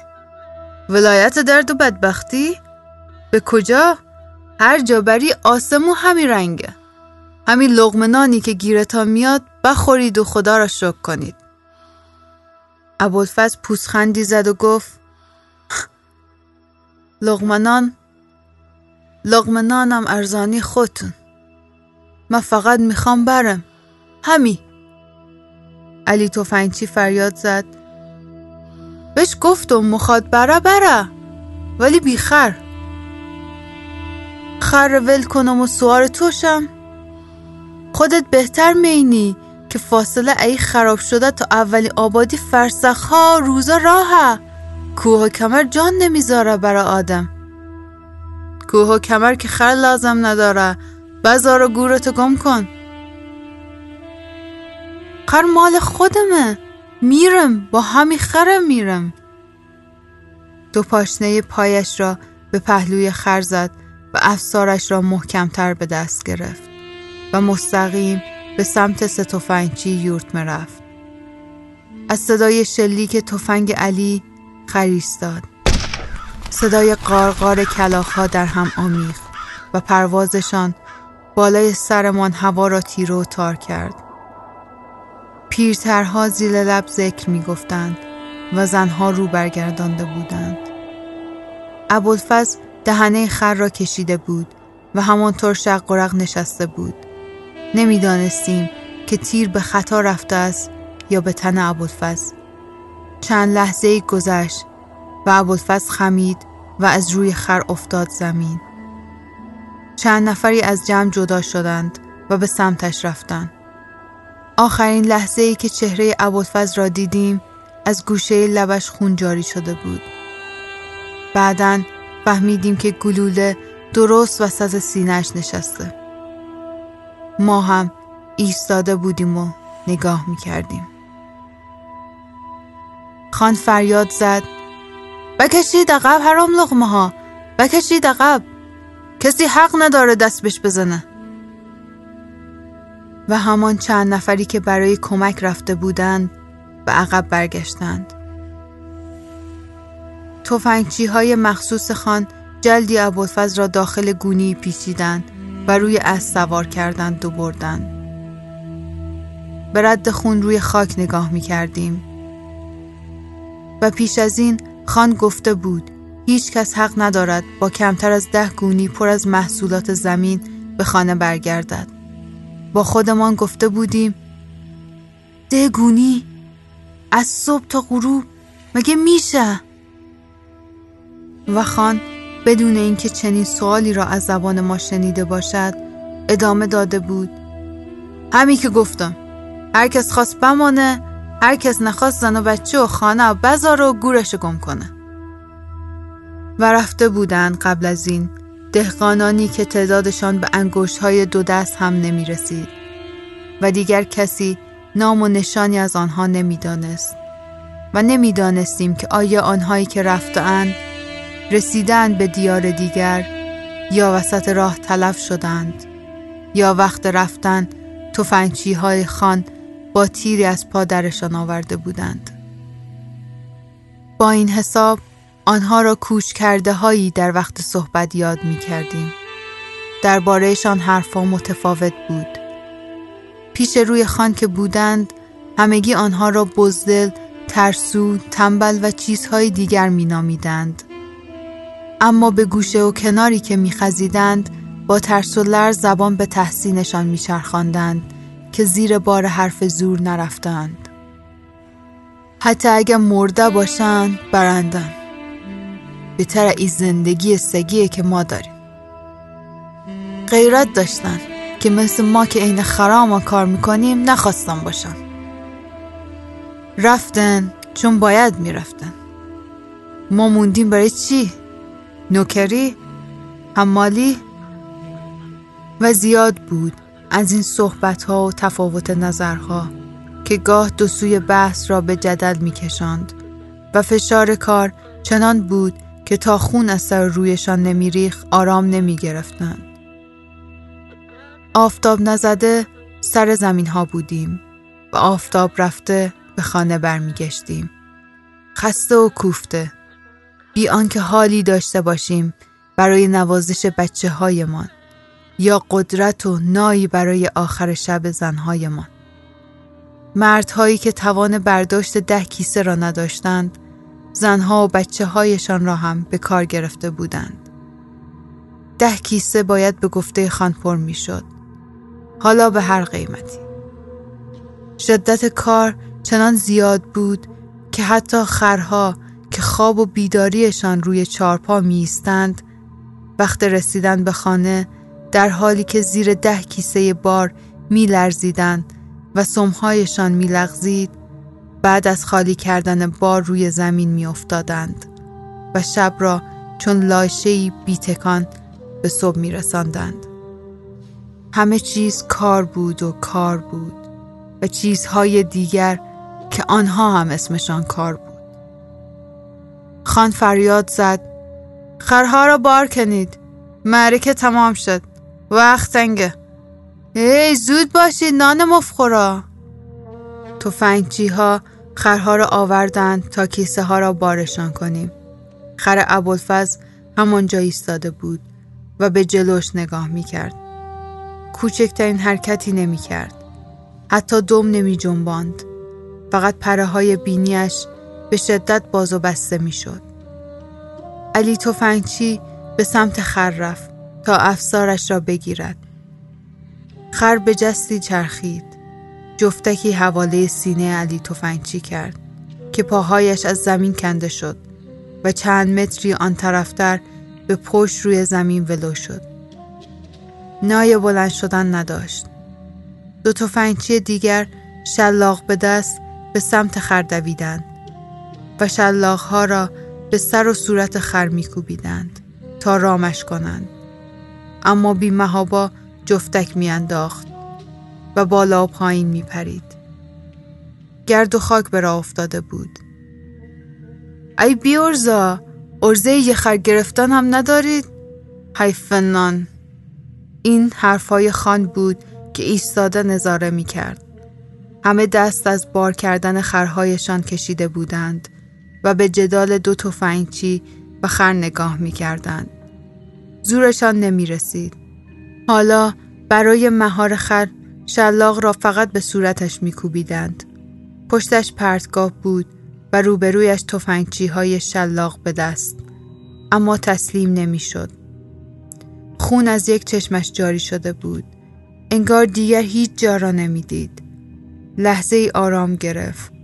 ولایت درد و بدبختی؟ به کجا؟ هر جا بری آسمو همین رنگه همین لغمنانی که گیرتان میاد بخورید و خدا را شکر کنید ابوالفضل پوسخندی زد و گفت لغمنان لغمنانم ارزانی خودتون. من فقط می‌خوام برم. همی علی توفنگچی فریاد زد. بهش گفتم مخواد بره بره. ولی بیخر خر. ول کنم و سوار توشم. خودت بهتر مینی که فاصله ای خراب شده تا اولی آبادی فرسخ ها روزا راهه. کوه و کمر جان نمی‌ذاره برا آدم. کوه و کمر که خر لازم نداره. بزار و گورتو گم کن. خر مال خودمه. میرم. با همی خرم میرم. دو پاشنه پایش را به پهلوی خر زد و افسارش را محکمتر به دست گرفت و مستقیم به سمت ستوفنگچی یورت رفت. از صدای شلیک تفنگ علی خریستاد صدای قارقار کلاخها در هم آمیخت و پروازشان بالای سرمان هوا را تیره و تار کرد. پیرترها زیر لب ذکر می گفتند و زنها رو برگردانده بودند. ابوالفضل دهنه خر را کشیده بود و همانطور شق نشسته بود. نمی‌دانستیم که تیر به خطا رفته است یا به تن ابوالفضل. چند لحظه گذشت و ابوالفضل خمید و از روی خر افتاد زمین. چند نفری از جمع جدا شدند و به سمتش رفتند. آخرین لحظه ای که چهره ابوالفضل را دیدیم از گوشه لبش خون جاری شده بود. بعدا فهمیدیم که گلوله درست وسط سینهش نشسته. ما هم ایستاده بودیم و نگاه می‌کردیم. خان فریاد زد بکشید عقب حرام لغمه ها بکشید عقب. کسی حق نداره دست بش بزنه. و همان چند نفری که برای کمک رفته بودند به عقب برگشتند. توفنگچی های مخصوص خان جلدی ابوالفضل را داخل گونی پیچیدند. و روی اسب سوار کردند و بردند به رد خون روی خاک نگاه می کردیم. و پیش از این خان گفته بود هیچ کس حق ندارد با کمتر از ده گونی پر از محصولات زمین به خانه برگردد. با خودمان گفته بودیم ده گونی؟ از صبح تا غروب؟ مگه میشه؟ و خان بدون اینکه چنین سوالی را از زبان ما شنیده باشد ادامه داده بود. همی که گفتم هر کس خواست بمانه هر کس نخواست زن و بچه و خانه و بزار و گورش گم کنه. و رفته بودند قبل از این دهقانانی که تعدادشان به انگوش های دو دست هم نمی رسید و دیگر کسی نام و نشانی از آنها نمی‌دانست و نمی‌دانستیم که آیا آنهایی که رفتهاند رسیدند به دیار دیگر یا وسط راه تلف شدند یا وقت رفتن توفنچی های خان با تیری از پادرشان آورده بودند. با این حساب آنها را کوچ کرده هایی در وقت صحبت یاد می کردیم دربارهشان حرفا متفاوت بود. پیش روی خان که بودند همگی آنها را بزدل، ترسو، تنبل و چیزهای دیگر می نامیدند. اما به گوشه و کناری که میخزیدند با ترس و لرز زبان به تحسینشان میچرخاندند که زیر بار حرف زور نرفتند. حتی اگر مرده باشند برندن بهتر این زندگی سگیه که ما داریم. غیرت داشتن که مثل ما که عین خرام کار می‌کنیم نخواستن باشن. رفتن چون باید می‌رفتن. ما موندیم برای چی؟ نوکری؟ حمالی؟ و زیاد بود از این صحبت ها و تفاوت نظرها که گاه دو سوی بحث را به جدل می کشند و فشار کار چنان بود که تا خون از سر رویشان نمیریخ آرام نمی گرفتند. آفتاب نزده سر زمین ها بودیم و آفتاب رفته به خانه برمیگشتیم. خسته و کوفته بی آنکه حالی داشته باشیم برای نوازش بچه هایمان یا قدرت و نایی برای آخر شب زنهایمان. مردهایی که توان برداشت ده کیسه را نداشتند زنها و بچه هایشان را هم به کار گرفته بودند. ده کیسه باید به گفته خان پر می شد. حالا به هر قیمتی. شدت کار چنان زیاد بود که حتی خرها که خواب و بیداریشان روی چارپا می ایستند وقت رسیدن به خانه در حالی که زیر ده کیسه بار می لرزیدند و سمهایشان می لغزید بعد از خالی کردن بار روی زمین می افتادند و شب را چون لاشهی بیتکان به صبح می رساندند. همه چیز کار بود و کار بود و چیزهای دیگر که آنها هم اسمشان کار بود. خان فریاد زد خرها را بار کنید معرکه تمام شد وقت تنگه ای زود باشید نان مفخورا توفنگچی ها خرها را آوردند تا کیسه ها را بارشان کنیم خر ابوالفضل همانجا ایستاده بود و به جلوش نگاه می کرد. کوچکترین حرکتی نمی کرد. حتی دم نمی جنباند. فقط پره های بینیش به شدت باز و بسته می شد. علی توفنگچی به سمت خر رفت تا افسارش را بگیرد. خر به جستی چرخید. جفتکی حواله سینه علی توفنگچی کرد که پاهایش از زمین کنده شد و چند متری آن طرفتر به پشت روی زمین ولو شد. نای بلند شدن نداشت. دو تفنگچی دیگر شلاق به دست به سمت خر دویدند و شلاق ها را به سر و صورت خر میکوبیدند تا رامش کنند. اما بی محابا جفتک میانداخت و بالا و پایین میپرید. گرد و خاک به راه افتاده بود. ای بیورزا ارزه یه خر گرفتن هم ندارید؟ حیفنان این حرفای خان بود که ایستاده نظاره می کرد. همه دست از بار کردن خرهایشان کشیده بودند و به جدال دو تفنگچی و خر نگاه می کردند. زورشان نمی رسید. حالا برای مهار خر شلاق را فقط به صورتش می کوبیدند. پشتش پرتگاه بود و روبرویش تفنگچی های شلاق به دست. اما تسلیم نمی شد. خون از یک چشمش جاری شده بود. انگار دیگر هیچ جا را نمی‌دید. لحظه ای آرام گرفت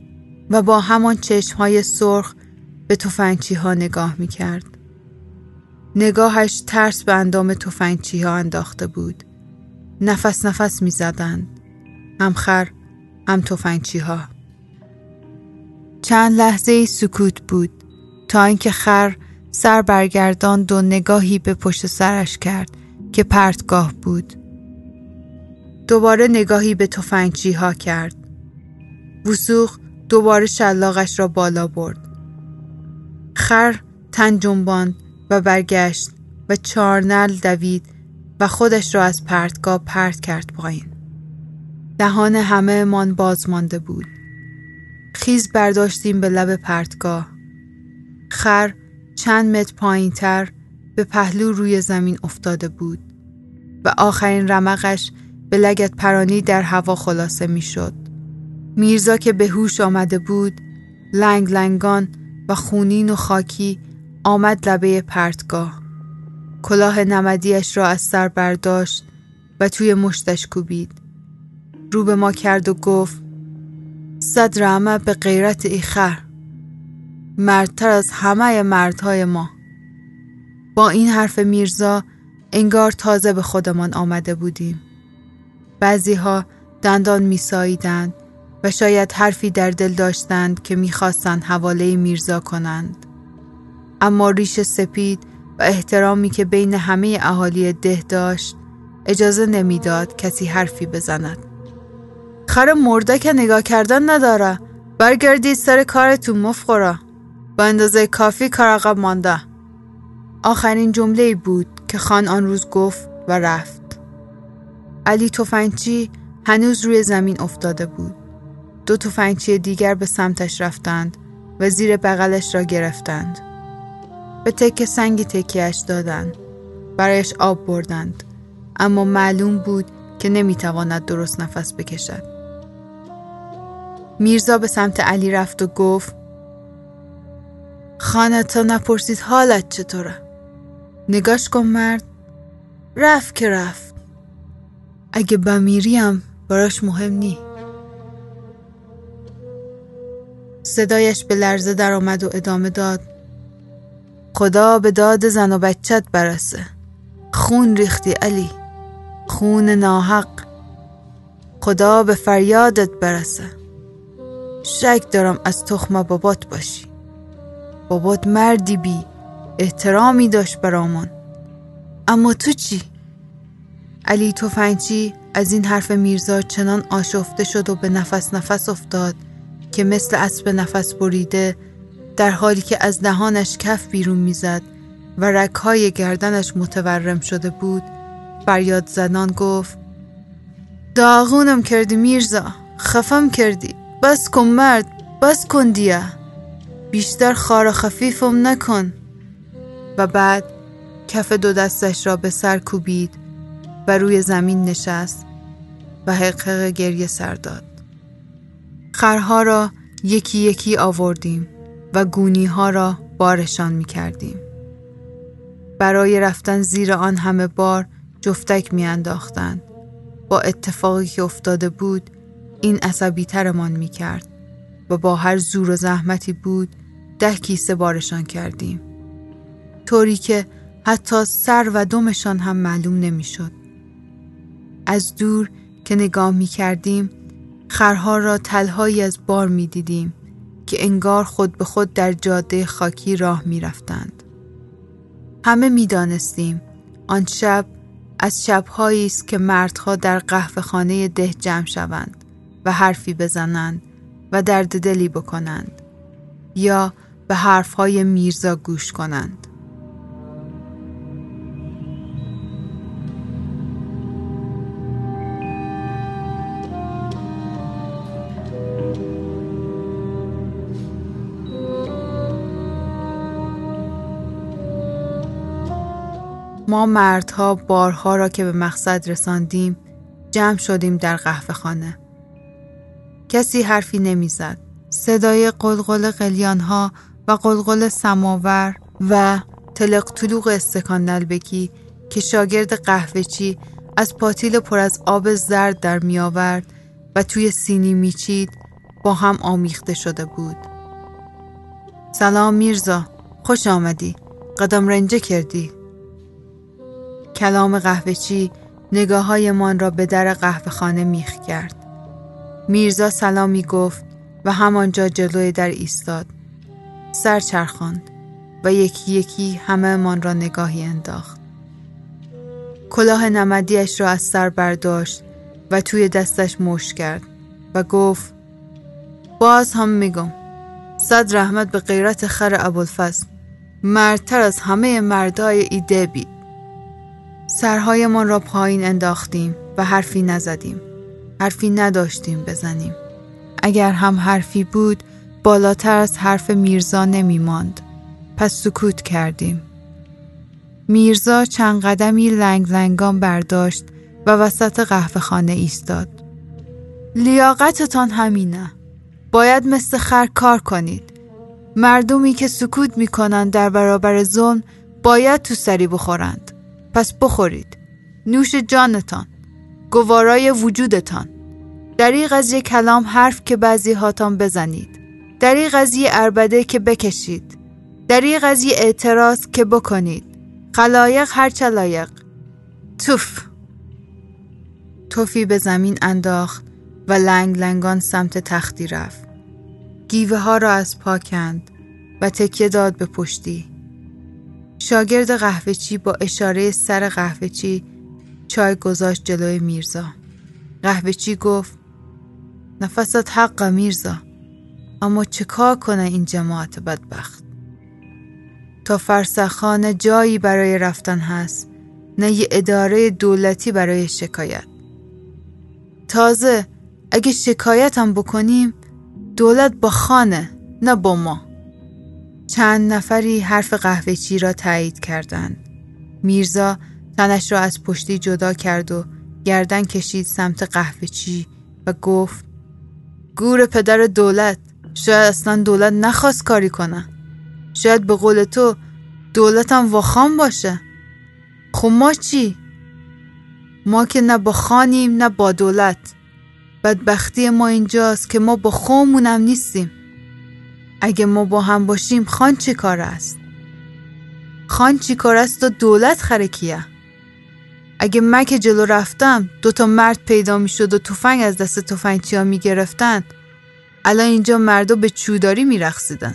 و با همان چشم های سرخ به توفنگچی ها نگاه می کرد. نگاهش ترس به اندام توفنگچی ها انداخته بود. نفس نفس می زدند. هم خر هم توفنگچی ها. چند لحظه سکوت بود تا اینکه خر سر برگرداند و نگاهی به پشت سرش کرد که پرتگاه بود. دوباره نگاهی به توفنگچی ها کرد. وسوخ دوباره شلاقش را بالا برد. خر تن جنباند و برگشت و چارنل دوید و خودش را از پرتگاه پرت کرد پایین. دهان همه من باز مانده بود. خیز برداشتیم به لب پرتگاه. خر چند متر پایین تر به پهلو روی زمین افتاده بود و آخرین رمقش به لگت پرانی در هوا خلاصه می شد. میرزا که به هوش آمده بود لنگ لنگان و خونین و خاکی آمد لبه پرتگاه. کلاه نمدیش را از سر برداشت و توی مشتش کوبید. رو به ما کرد و گفت صد رحمه به غیرت ایخر مردتر از همه مردهای ما. با این حرف میرزا انگار تازه به خودمان آمده بودیم. بعضی ها دندان میساییدند. و شاید حرفی در دل داشتند که می‌خواستند حواله میرزا کنند. اما ریش سپید و احترامی که بین همه اهالی ده داشت اجازه نمی‌داد کسی حرفی بزند. خر مرده که نگاه کردن نداره برگردید سر کارتون مفخورا با اندازه کافی کار عقب مانده. آخرین جمله بود که خان آن روز گفت و رفت. علی توفنچی هنوز روی زمین افتاده بود. دو توفنگچی دیگر به سمتش رفتند و زیر بغلش را گرفتند. به تک سنگی تکیهش دادند. برایش آب بردند. اما معلوم بود که نمی‌تواند درست نفس بکشد. میرزا به سمت علی رفت و گفت خانه تا نپرسید حالت چطوره؟ نگاش کن مرد. رفت که رفت. اگه بمیریم براش مهم نی. صدایش به لرزه در آمد و ادامه داد. خدا به داد زن و بچت برسه. خون ریختی علی. خون ناحق. خدا به فریادت برسه. شک دارم از تخم بابات باشی. بابات مردی بی احترامی داشت برامون اما تو چی؟ علی توفنچی از این حرف میرزا چنان آشفته شد و به نفس نفس افتاد. که مثل اسب نفس بریده در حالی که از دهانش کف بیرون می‌زد و رکهای گردنش متورم شده بود فریاد زنان گفت داغونم کردی میرزا خفم کردی بس کن مرد بس کن دیه بیشتر خار خفیفم نکن. و بعد کف دو دستش را به سر کوبید و روی زمین نشست و حقق گریه سر داد. خرها را یکی یکی آوردیم و گونی ها را بارشان می کردیم. برای رفتن زیر آن همه بار جفتک می انداختند. با اتفاقی که افتاده بود این عصبی ترمان می کرد و با هر زور و زحمتی بود ده کیسه بارشان کردیم. طوری که حتی سر و دمشان هم معلوم نمی شد. از دور که نگاه می کردیم خرها را تلهایی از بار می دیدیم که انگار خود به خود در جاده خاکی راه می رفتند. همه می دانستیم آن شب از شبهایی است که مردها در قهوه خانه ده جمع شوند و حرفی بزنند و درد دلی بکنند یا به حرفهای میرزا گوش کنند. ما مردها بارها را که به مقصد رساندیم جمع شدیم در قهوه خانه. کسی حرفی نمی‌زد. صدای قلقل قلیانها و قلقل سماور و تلق طلوق استکان نلبکی که شاگرد قهوهچی از پاتیل پر از آب زرد در می آورد و توی سینی میچید با هم آمیخته شده بود. سلام میرزا خوش آمدی قدم رنجه کردی کلام قهوهچی نگاه های من را به در قهوه خانه میخ کرد. میرزا سلامی گفت و همانجا جلوی در ایستاد. سر چرخاند و یکی یکی همه من را نگاهی انداخت. کلاه نمدیش را از سر برداشت و توی دستش مش کرد و گفت باز هم میگم صد رحمت به غیرت خر ابوالفضل مردتر از همه مردای ایده بید سرهایمان را پایین انداختیم و حرفی نزدیم. حرفی نداشتیم بزنیم. اگر هم حرفی بود بالاتر از حرف میرزا نمی ماند. پس سکوت کردیم. میرزا چند قدمی لنگ لنگان برداشت و وسط قهوه خانه ایستاد. لیاقتتان همینه. باید مثل خر کار کنید. مردمی که سکوت می‌کنند در برابر ظلم باید تو سری بخورند. پس بخورید. نوش جانتان. گوارای وجودتان. دریغ از یک کلام حرف که بعضی هاتان بزنید. دریغ از یه اربده که بکشید. دریغ از یه اعتراض که بکنید. خلایق هر چلایق توف. توفی به زمین انداخت و لنگ لنگان سمت تختی رفت. گیوه ها را از پا کند و تکیه داد به پشتی. شاگرد قهوهچی با اشاره سر قهوهچی چای گذاشت جلوی میرزا. قهوهچی گفت نفست حق میرزا اما چه کار کنه این جماعت بدبخت؟ تا فرسخانه جایی برای رفتن هست نه یه اداره دولتی برای شکایت. تازه اگه شکایت هم بکنیم دولت با خانه نه با ما. چند نفری حرف قهوه چی را تایید کردند. میرزا تنش را از پشتی جدا کرد و گردن کشید سمت قهوه چی و گفت گور پدر دولت شاید اصلا دولت نخواست کاری کنه. شاید به قول تو دولتم واخان باشه. خب ما چی؟ ما که نه با خانیم نه با دولت. بدبختی ما اینجاست که ما با خومونم نیستیم. اگه ما با هم باشیم خان چی کار است؟ خان چی کار است و دولت خرکیه اگه من که جلو رفتم دوتا مرد پیدا می شد و تفنگ از دست تفنگچی ها می گرفتن. الان اینجا مردا به چوداری می رخصیدن.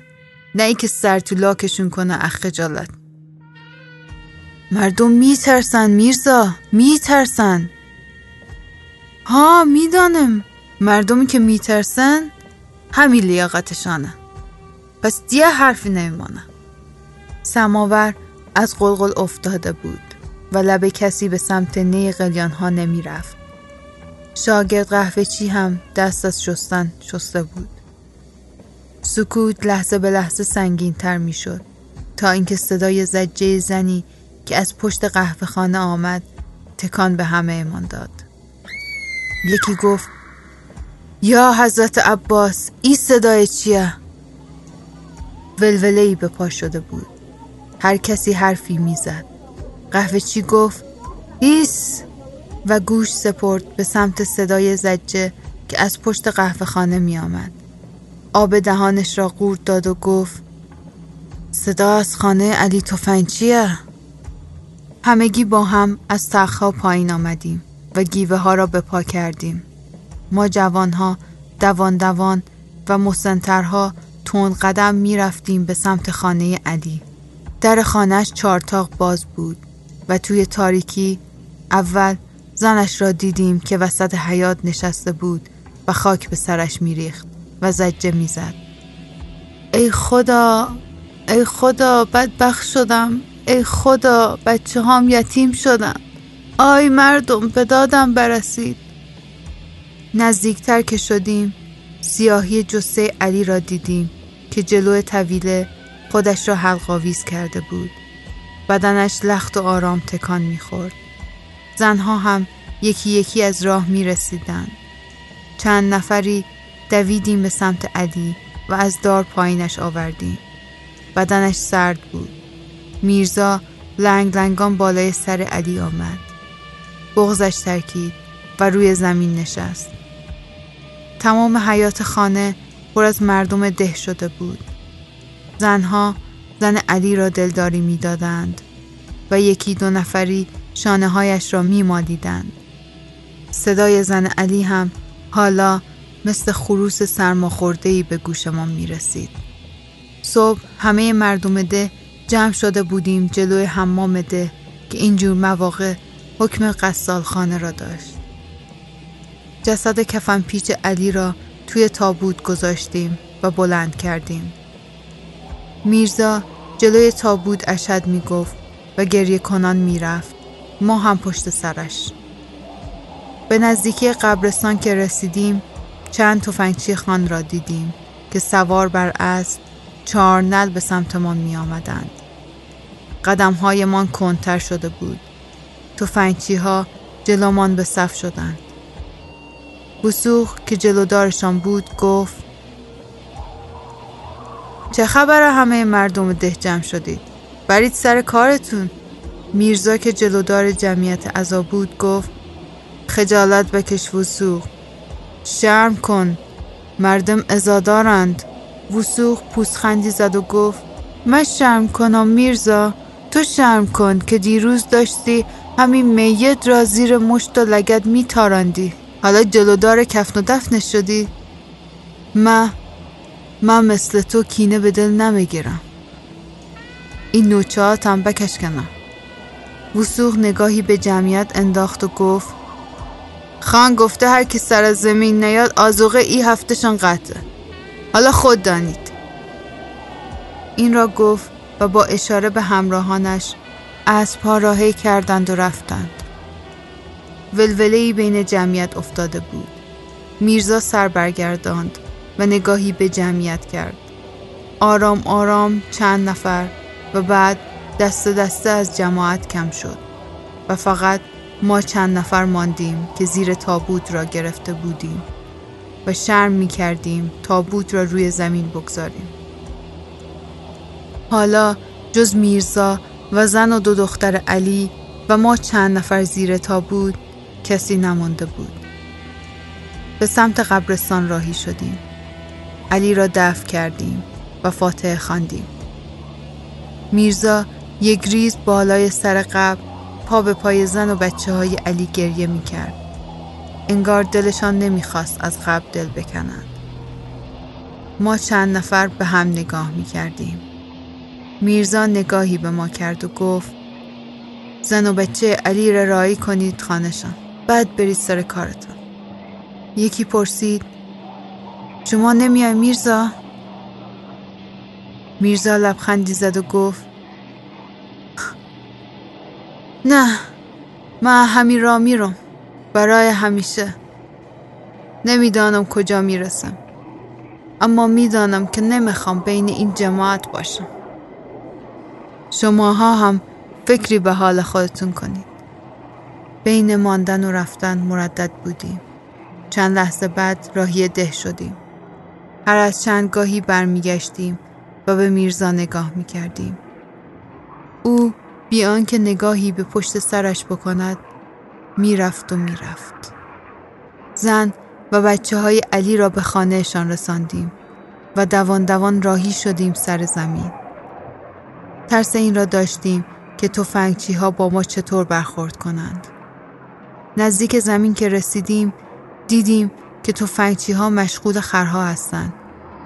نه اینکه سر تو لاکشون کنه اخ خجالت. مردم میترسن میرزا میترسن ها می‌دانم. مردمی که میترسن همین لیاقتشانه. پس دیگه حرفی نمیمانه سماور از قلقل افتاده بود و لب کسی به سمت نی قلیان ها نمی رفت. شاگرد قهوه چی هم دست از شستن شسته بود. سکوت لحظه به لحظه سنگین تر می شد تا اینکه صدای زجه زنی که از پشت قهوه خانه آمد تکان به همه ایمان داد. یکی گفت یا حضرت عباس این صدای چیه؟ ولوله ای به پا شده بود. هر کسی حرفی می‌زد. قهوه چی گفت ایس و گوش سپرد به سمت صدای زجه که از پشت قهوه خانه می آمد. آب دهانش را قورت داد و گفت صدا از خانه علی توفنچیه همگی با هم از تخها پایین آمدیم و گیوه ها را به پا کردیم ما جوان ها دوان دوان و مسنترها تون قدم می رفتیم به سمت خانه علی. در خانهش چارتاق باز بود و توی تاریکی اول زنش را دیدیم که وسط حیات نشسته بود و خاک به سرش میریخت و زجه می‌زد. ای خدا ای خدا بدبخ شدم. ای خدا بچه هام یتیم شدم. آی مردم به دادم برسید. نزدیکتر که شدیم سیاهی جسه علی را دیدیم. که جلو طویله خودش را حلقاویز کرده بود. بدنش لخت و آرام تکان می‌خورد. زنها هم یکی یکی از راه می رسیدن. چند نفری دویدیم به سمت علی و از دار پایینش آوردیم. بدنش سرد بود. میرزا لنگ لنگان بالای سر علی آمد. بغزش ترکید و روی زمین نشست. تمام حیات خانه پر از مردم ده شده بود زنها زن علی را دلداری می‌دادند و یکی دو نفری شانه هایش را می مالیدند. صدای زن علی هم حالا مثل خروس سرماخوردهی به گوشمان می رسید. صبح همه مردم ده جمع شده بودیم جلوی حمام ده که اینجور مواقع حکم قصال خانه را داشت. جسد کفن پیچ علی را توی تابوت گذاشتیم و بلند کردیم. میرزا جلوی تابوت اشد می گفت و گریه کنان می رفت. ما هم پشت سرش. به نزدیکی قبرستان که رسیدیم چند تفنگچی خان را دیدیم که سوار بر اسب چهار نل به سمتمان می آمدند. قدم من کنتر شده بود. تفنگچی ها جلومان به صف شدند. بسوخ که جلودارشان بود گفت چه خبر همه مردم ده جمع شدید؟ برید سر کارتون. میرزا که جلودار جمعیت عذا بود گفت خجالت بکش وسوخ. شرم کن مردم ازادارند وسوخ پوسخندی زد و گفت من شرم کنم میرزا. تو شرم کن که دیروز داشتی همین میت را زیر مشت و لگت میتاراندی. حالا جلودار کفن و دفنش شدی. من من مثل تو کینه به دل نمی‌گیرم. این نوچه بکش کنم وسوخ نگاهی به جمعیت انداخت و گفت خان گفته هر کی سر زمین نیاد آزوغه ای هفتهشان قطعه. حالا خود دانید. این را گفت و با اشاره به همراهانش اسبها راهی کردند و رفتند. ولولهی بین جمعیت افتاده بود. میرزا سر برگرداند و نگاهی به جمعیت کرد. آرام آرام چند نفر و بعد دست دسته از جماعت کم شد و فقط ما چند نفر ماندیم که زیر تابوت را گرفته بودیم و شرم می کردیم تابوت را روی زمین بگذاریم. حالا جز میرزا و زن و دو دختر علی و ما چند نفر زیر تابوت کسی نمانده بود به سمت قبرستان راهی شدیم علی را دفع کردیم و فاتحه خواندیم میرزا یک ریز بالای سر قبر پا به پای زن و بچه های علی گریه می کرد. انگار دلشان نمی‌خواست از قبل دل بکنند. ما چند نفر به هم نگاه می کردیم. میرزا نگاهی به ما کرد و گفت زن و بچه علی را رایی کنید خانشان. بعد برید سر کارتان. یکی پرسید شما نمیای میرزا؟ میرزا لبخندی زد و گفت نه من همین را میرم. برای همیشه. نمی‌دانم کجا می‌رسم. اما می‌دانم که نمی‌خوام بین این جماعت باشم. شماها هم فکری به حال خودتون کنید. بین ماندن و رفتن مردد بودیم. چند لحظه بعد راهی ده شدیم. هر از چند گاهی برمیگشتیم و به میرزا نگاه می‌کردیم. او بیان که نگاهی به پشت سرش بکند می‌رفت و می‌رفت. زن و بچه های علی را به خانهشان رساندیم و دوان دوان راهی شدیم سر زمین. ترس این را داشتیم که توفنگچی ها با ما چطور برخورد کنند. نزدیک زمین که رسیدیم دیدیم که توفنگچی ها مشغول خرها هستند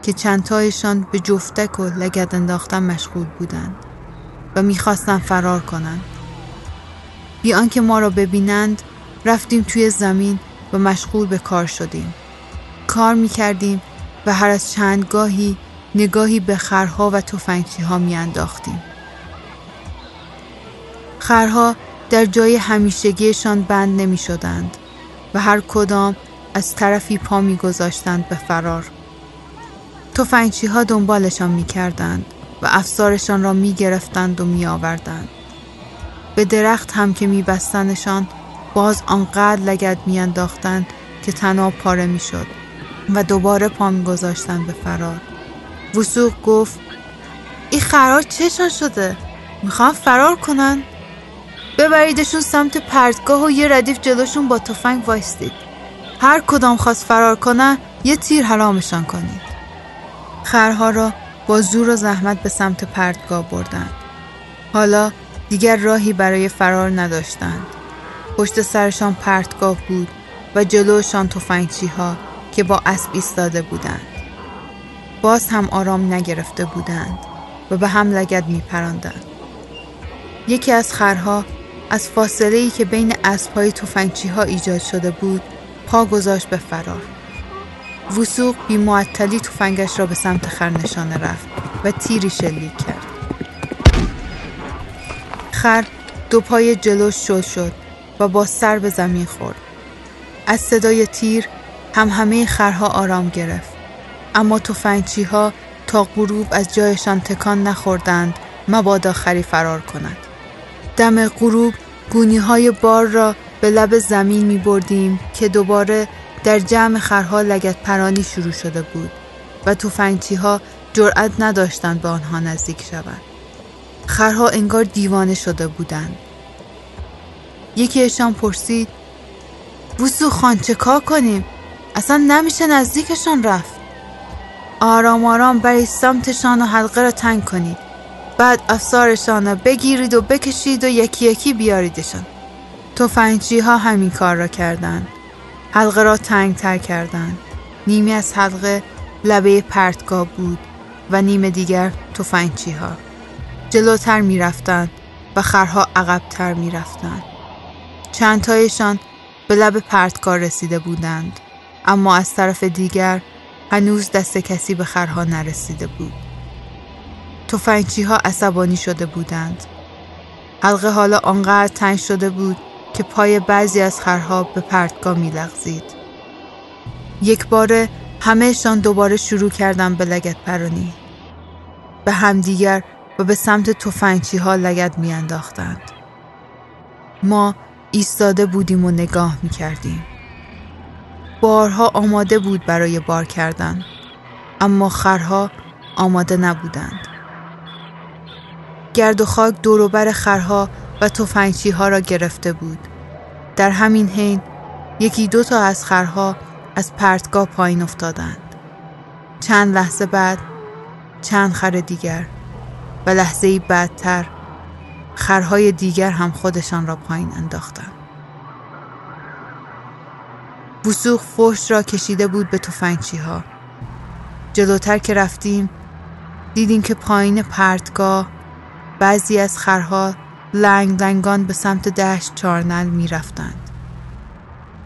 که چندتایشان به جفتک و لگد انداختن مشغول بودند و می‌خواستن فرار کنند. بی آنکه ما را ببینند رفتیم توی زمین و مشغول به کار شدیم. کار می‌کردیم و هر از چند گاهی نگاهی به خرها و توفنگچی ها میانداختیم. خرها در جای همیشگیشان بند نمی شدند و هر کدام از طرفی پا می گذاشتند به فرار. توفنگچی ها دنبالشان می کردند و افسارشان را می گرفتند و می آوردند. به درخت هم که می بستنشان باز آنقدر لگد می انداختند که تناب پاره می شد و دوباره پا می گذاشتند به فرار. وسوق گفت این خرار چشان شده؟ می‌خوان فرار کنن؟ ببریدشون سمت پرتگاه و یه ردیف جلوشون با تفنگ وایستید. هر کدام خواست فرار کنن یه تیر حرامشان کنید. خرها را با زور و زحمت به سمت پرتگاه بردند. حالا دیگر راهی برای فرار نداشتند. پشت سرشان پرتگاه بود و جلوشان تفنگچی ها که با اسب ایستاده بودند. باز هم آرام نگرفته بودند و به هم لگد می پراندند. یکی از خرها از فاصله ای که بین اسبهای تفنگچی ها ایجاد شده بود پا گذاشت به فرار. وسوق بی معطلی تفنگش را به سمت خر نشانه رفت و تیری شلیک کرد. خر دو پای جلوش شل شد و با سر به زمین خورد. از صدای تیر هم همه خرها آرام گرفت. اما تفنگچی ها تا غروب از جایشان تکان نخوردند مبادا خری فرار کند. دم غروب گونی های بار را به لب زمین می بردیم که دوباره در جمع خرها لگت پرانی شروع شده بود و توفنگچی ها جرأت نداشتند به آنها نزدیک شوند. خرها انگار دیوانه شده بودند. یکیشان پرسید بوسو خان چه کار کنیم؟ اصلا نمیشه نزدیکشان رفت. آرام آرام برای سمتشان و حلقه را تنگ کنید. بعد افسارشان را بگیرید و بکشید و یکی یکی بیاریدشان. توفنگچی ها همین کار را کردند. حلقه را تنگ تر کردند. نیمی از حلقه لبه پرتگاه بود و نیم دیگر توفنگچی ها. جلوتر می رفتند و خرها عقبتر می رفتند. چندتایشان به لب پرتگاه رسیده بودند اما از طرف دیگر هنوز دست کسی به خرها نرسیده بود. توفنگچی ها عصبانی شده بودند. حلقه حالا آنقدر تنگ شده بود که پای بعضی از خرها به پرتگاه می لغزید. یک باره همهشان دوباره شروع کردن به لگت پرانی. به همدیگر و به سمت توفنگچی ها لگت می انداختند. ما ایستاده بودیم و نگاه می کردیم. بارها آماده بود برای بار کردن اما خرها آماده نبودند. گرد و خاک دوروبر خرها و توفنگچی ها را گرفته بود. در همین حین یکی دو تا از خرها از پرتگاه پایین افتادند. چند لحظه بعد چند خر دیگر و لحظه بعدتر خرهای دیگر هم خودشان را پایین انداختند. بوسوخ فشت را کشیده بود به توفنگچی ها. جلوتر که رفتیم دیدیم که پایین پرتگاه بعضی از خرها لنگ لنگان به سمت دشت چارنل می رفتند.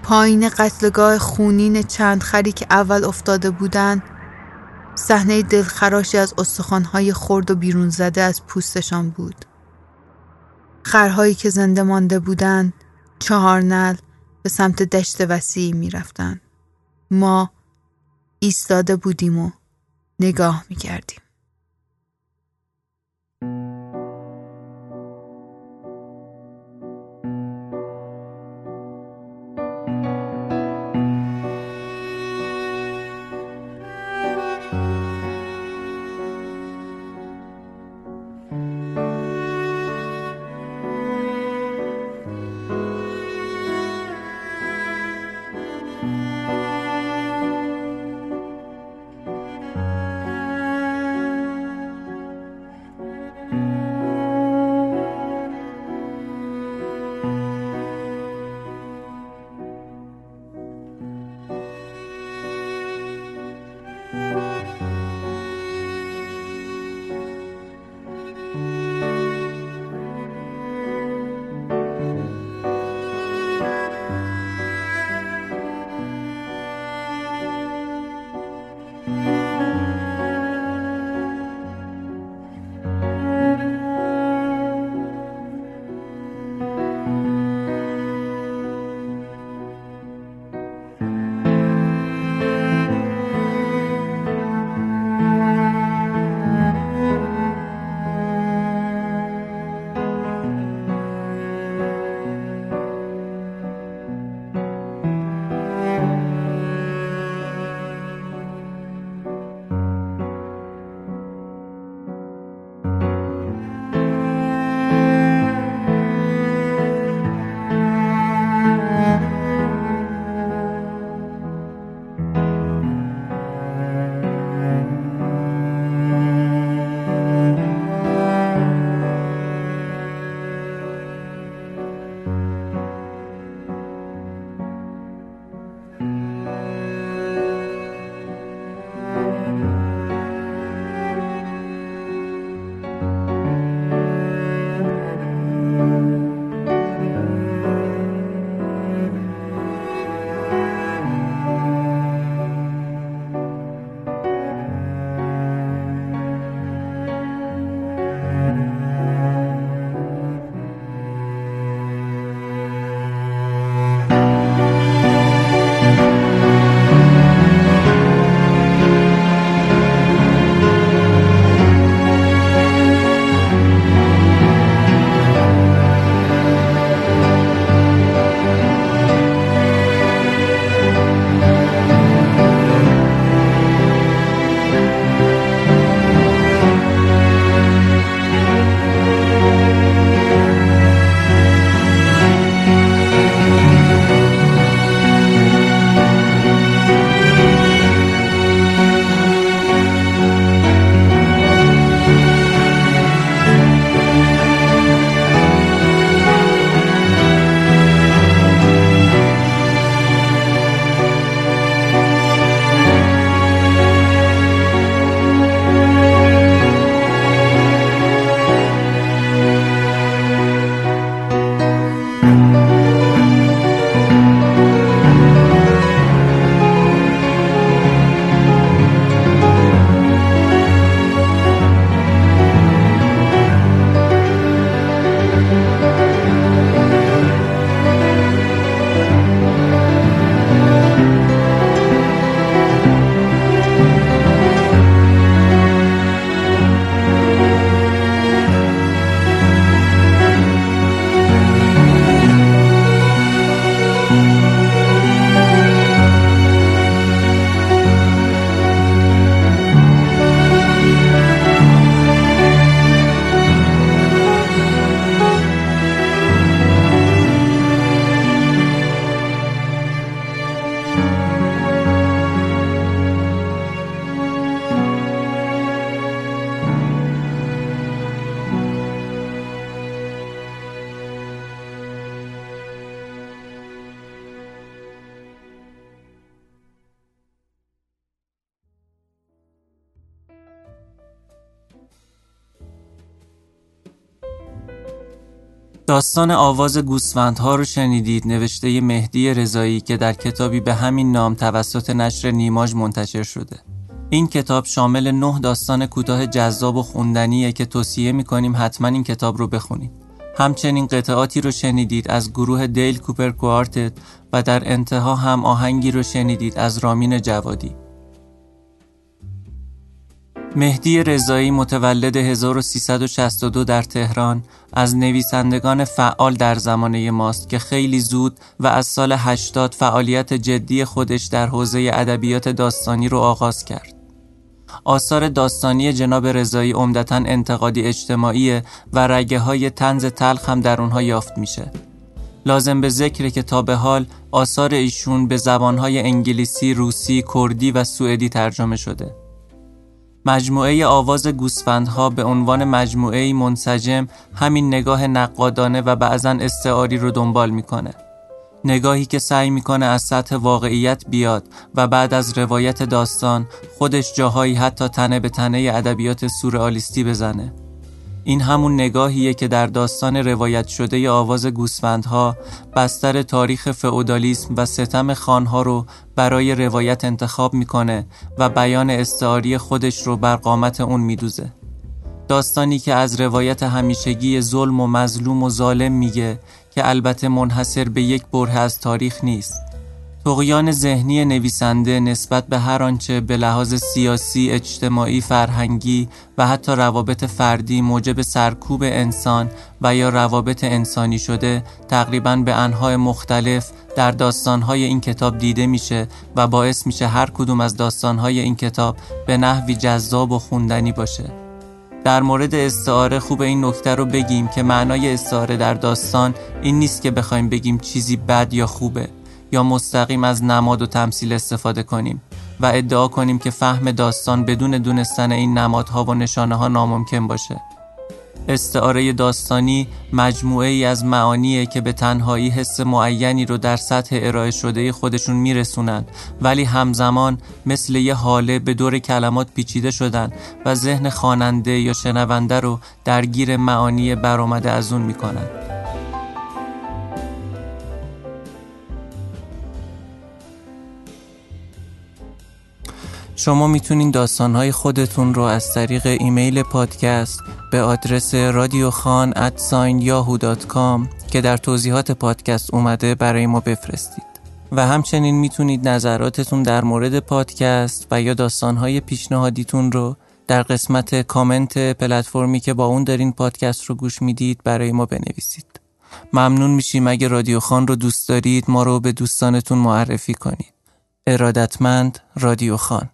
پایین قتلگاه خونین چند خری که اول افتاده بودند صحنه دلخراشی از استخوانهای خرد و بیرون زده از پوستشان بود. خرهایی که زنده مانده بودند چهار نل به سمت دشت وسیعی می رفتن. ما ایستاده بودیم و نگاه می کردیم. Música داستان آواز گوسفندها رو شنیدید نوشته مهدی رضایی که در کتابی به همین نام توسط نشر نیماژ منتشر شده. این کتاب شامل نه داستان کوتاه جذاب و خوندنیه که توصیه می‌کنیم حتما این کتاب رو بخونید. همچنین قطعاتی رو شنیدید از گروه دیل کوپر کوارتت و در انتها هم آهنگی رو شنیدید از رامین جوادی. مهدی رضایی متولد 1362 در تهران از نویسندگان فعال در زمانه ماست که خیلی زود و از سال 80 فعالیت جدی خودش در حوزه ادبیات داستانی رو آغاز کرد. آثار داستانی جناب رضایی عمدتا انتقادی اجتماعی و رگه های تنز تلخ هم در اونها یافت میشه. لازم به ذکر که تا به حال آثار ایشون به زبانهای انگلیسی، روسی، کردی و سوئدی ترجمه شده. مجموعه آواز گوسفندها به عنوان مجموعه منسجم همین نگاه نقادانه و بعضا استعاری رو دنبال می‌کنه. نگاهی که سعی می‌کنه از سطح واقعیت بیاد و بعد از روایت داستان خودش جاهایی حتی تنه به تنه ادبیات سورئالیستی بزنه. این همون نگاهیه که در داستان روایت شده آواز گوسفندها بستر تاریخ فئودالیسم و ستم خانها رو برای روایت انتخاب می‌کنه و بیان استعاری خودش رو بر قامت اون میدوزه. داستانی که از روایت همیشگی ظلم و مظلوم و ظالم میگه که البته منحصر به یک بره از تاریخ نیست تقیان ذهنی نویسنده نسبت به هر آنچه به لحاظ سیاسی، اجتماعی، فرهنگی و حتی روابط فردی موجب سرکوب انسان و یا روابط انسانی شده تقریبا به انهای مختلف در داستانهای این کتاب دیده میشه و باعث میشه هر کدوم از داستانهای این کتاب به نحوی جذاب و خوندنی باشه. در مورد استعاره خوب این نکته رو بگیم که معنای استعاره در داستان این نیست که بخوایم بگیم چیزی بد یا خوبه. یا مستقیم از نماد و تمثیل استفاده کنیم و ادعا کنیم که فهم داستان بدون دونستن این نمادها و نشانه ها ناممکن باشه. استعاره داستانی مجموعه ای از معانیه که به تنهایی حس معینی رو در سطح ارائه شده خودشون میرسونند ولی همزمان مثل یه حاله به دور کلمات پیچیده شدن و ذهن خواننده یا شنونده رو درگیر معانی برآمده از اون می‌کنن شما می‌تونین داستانهای خودتون رو از طریق ایمیل پادکست به آدرس رادیوخان که در توضیحات پادکست اومده برای ما بفرستید. و همچنین می‌تونید نظراتتون در مورد پادکست و یا داستانهای پیشنهادیتون رو در قسمت کامنت پلتفرمی که با اون دارین پادکست رو گوش می‌دید برای ما بنویسید. ممنون میشیم اگه رادیو خان رو دوست دارید ما رو به دوستانتون معرفی کنید. ارادتمند رادیو خان.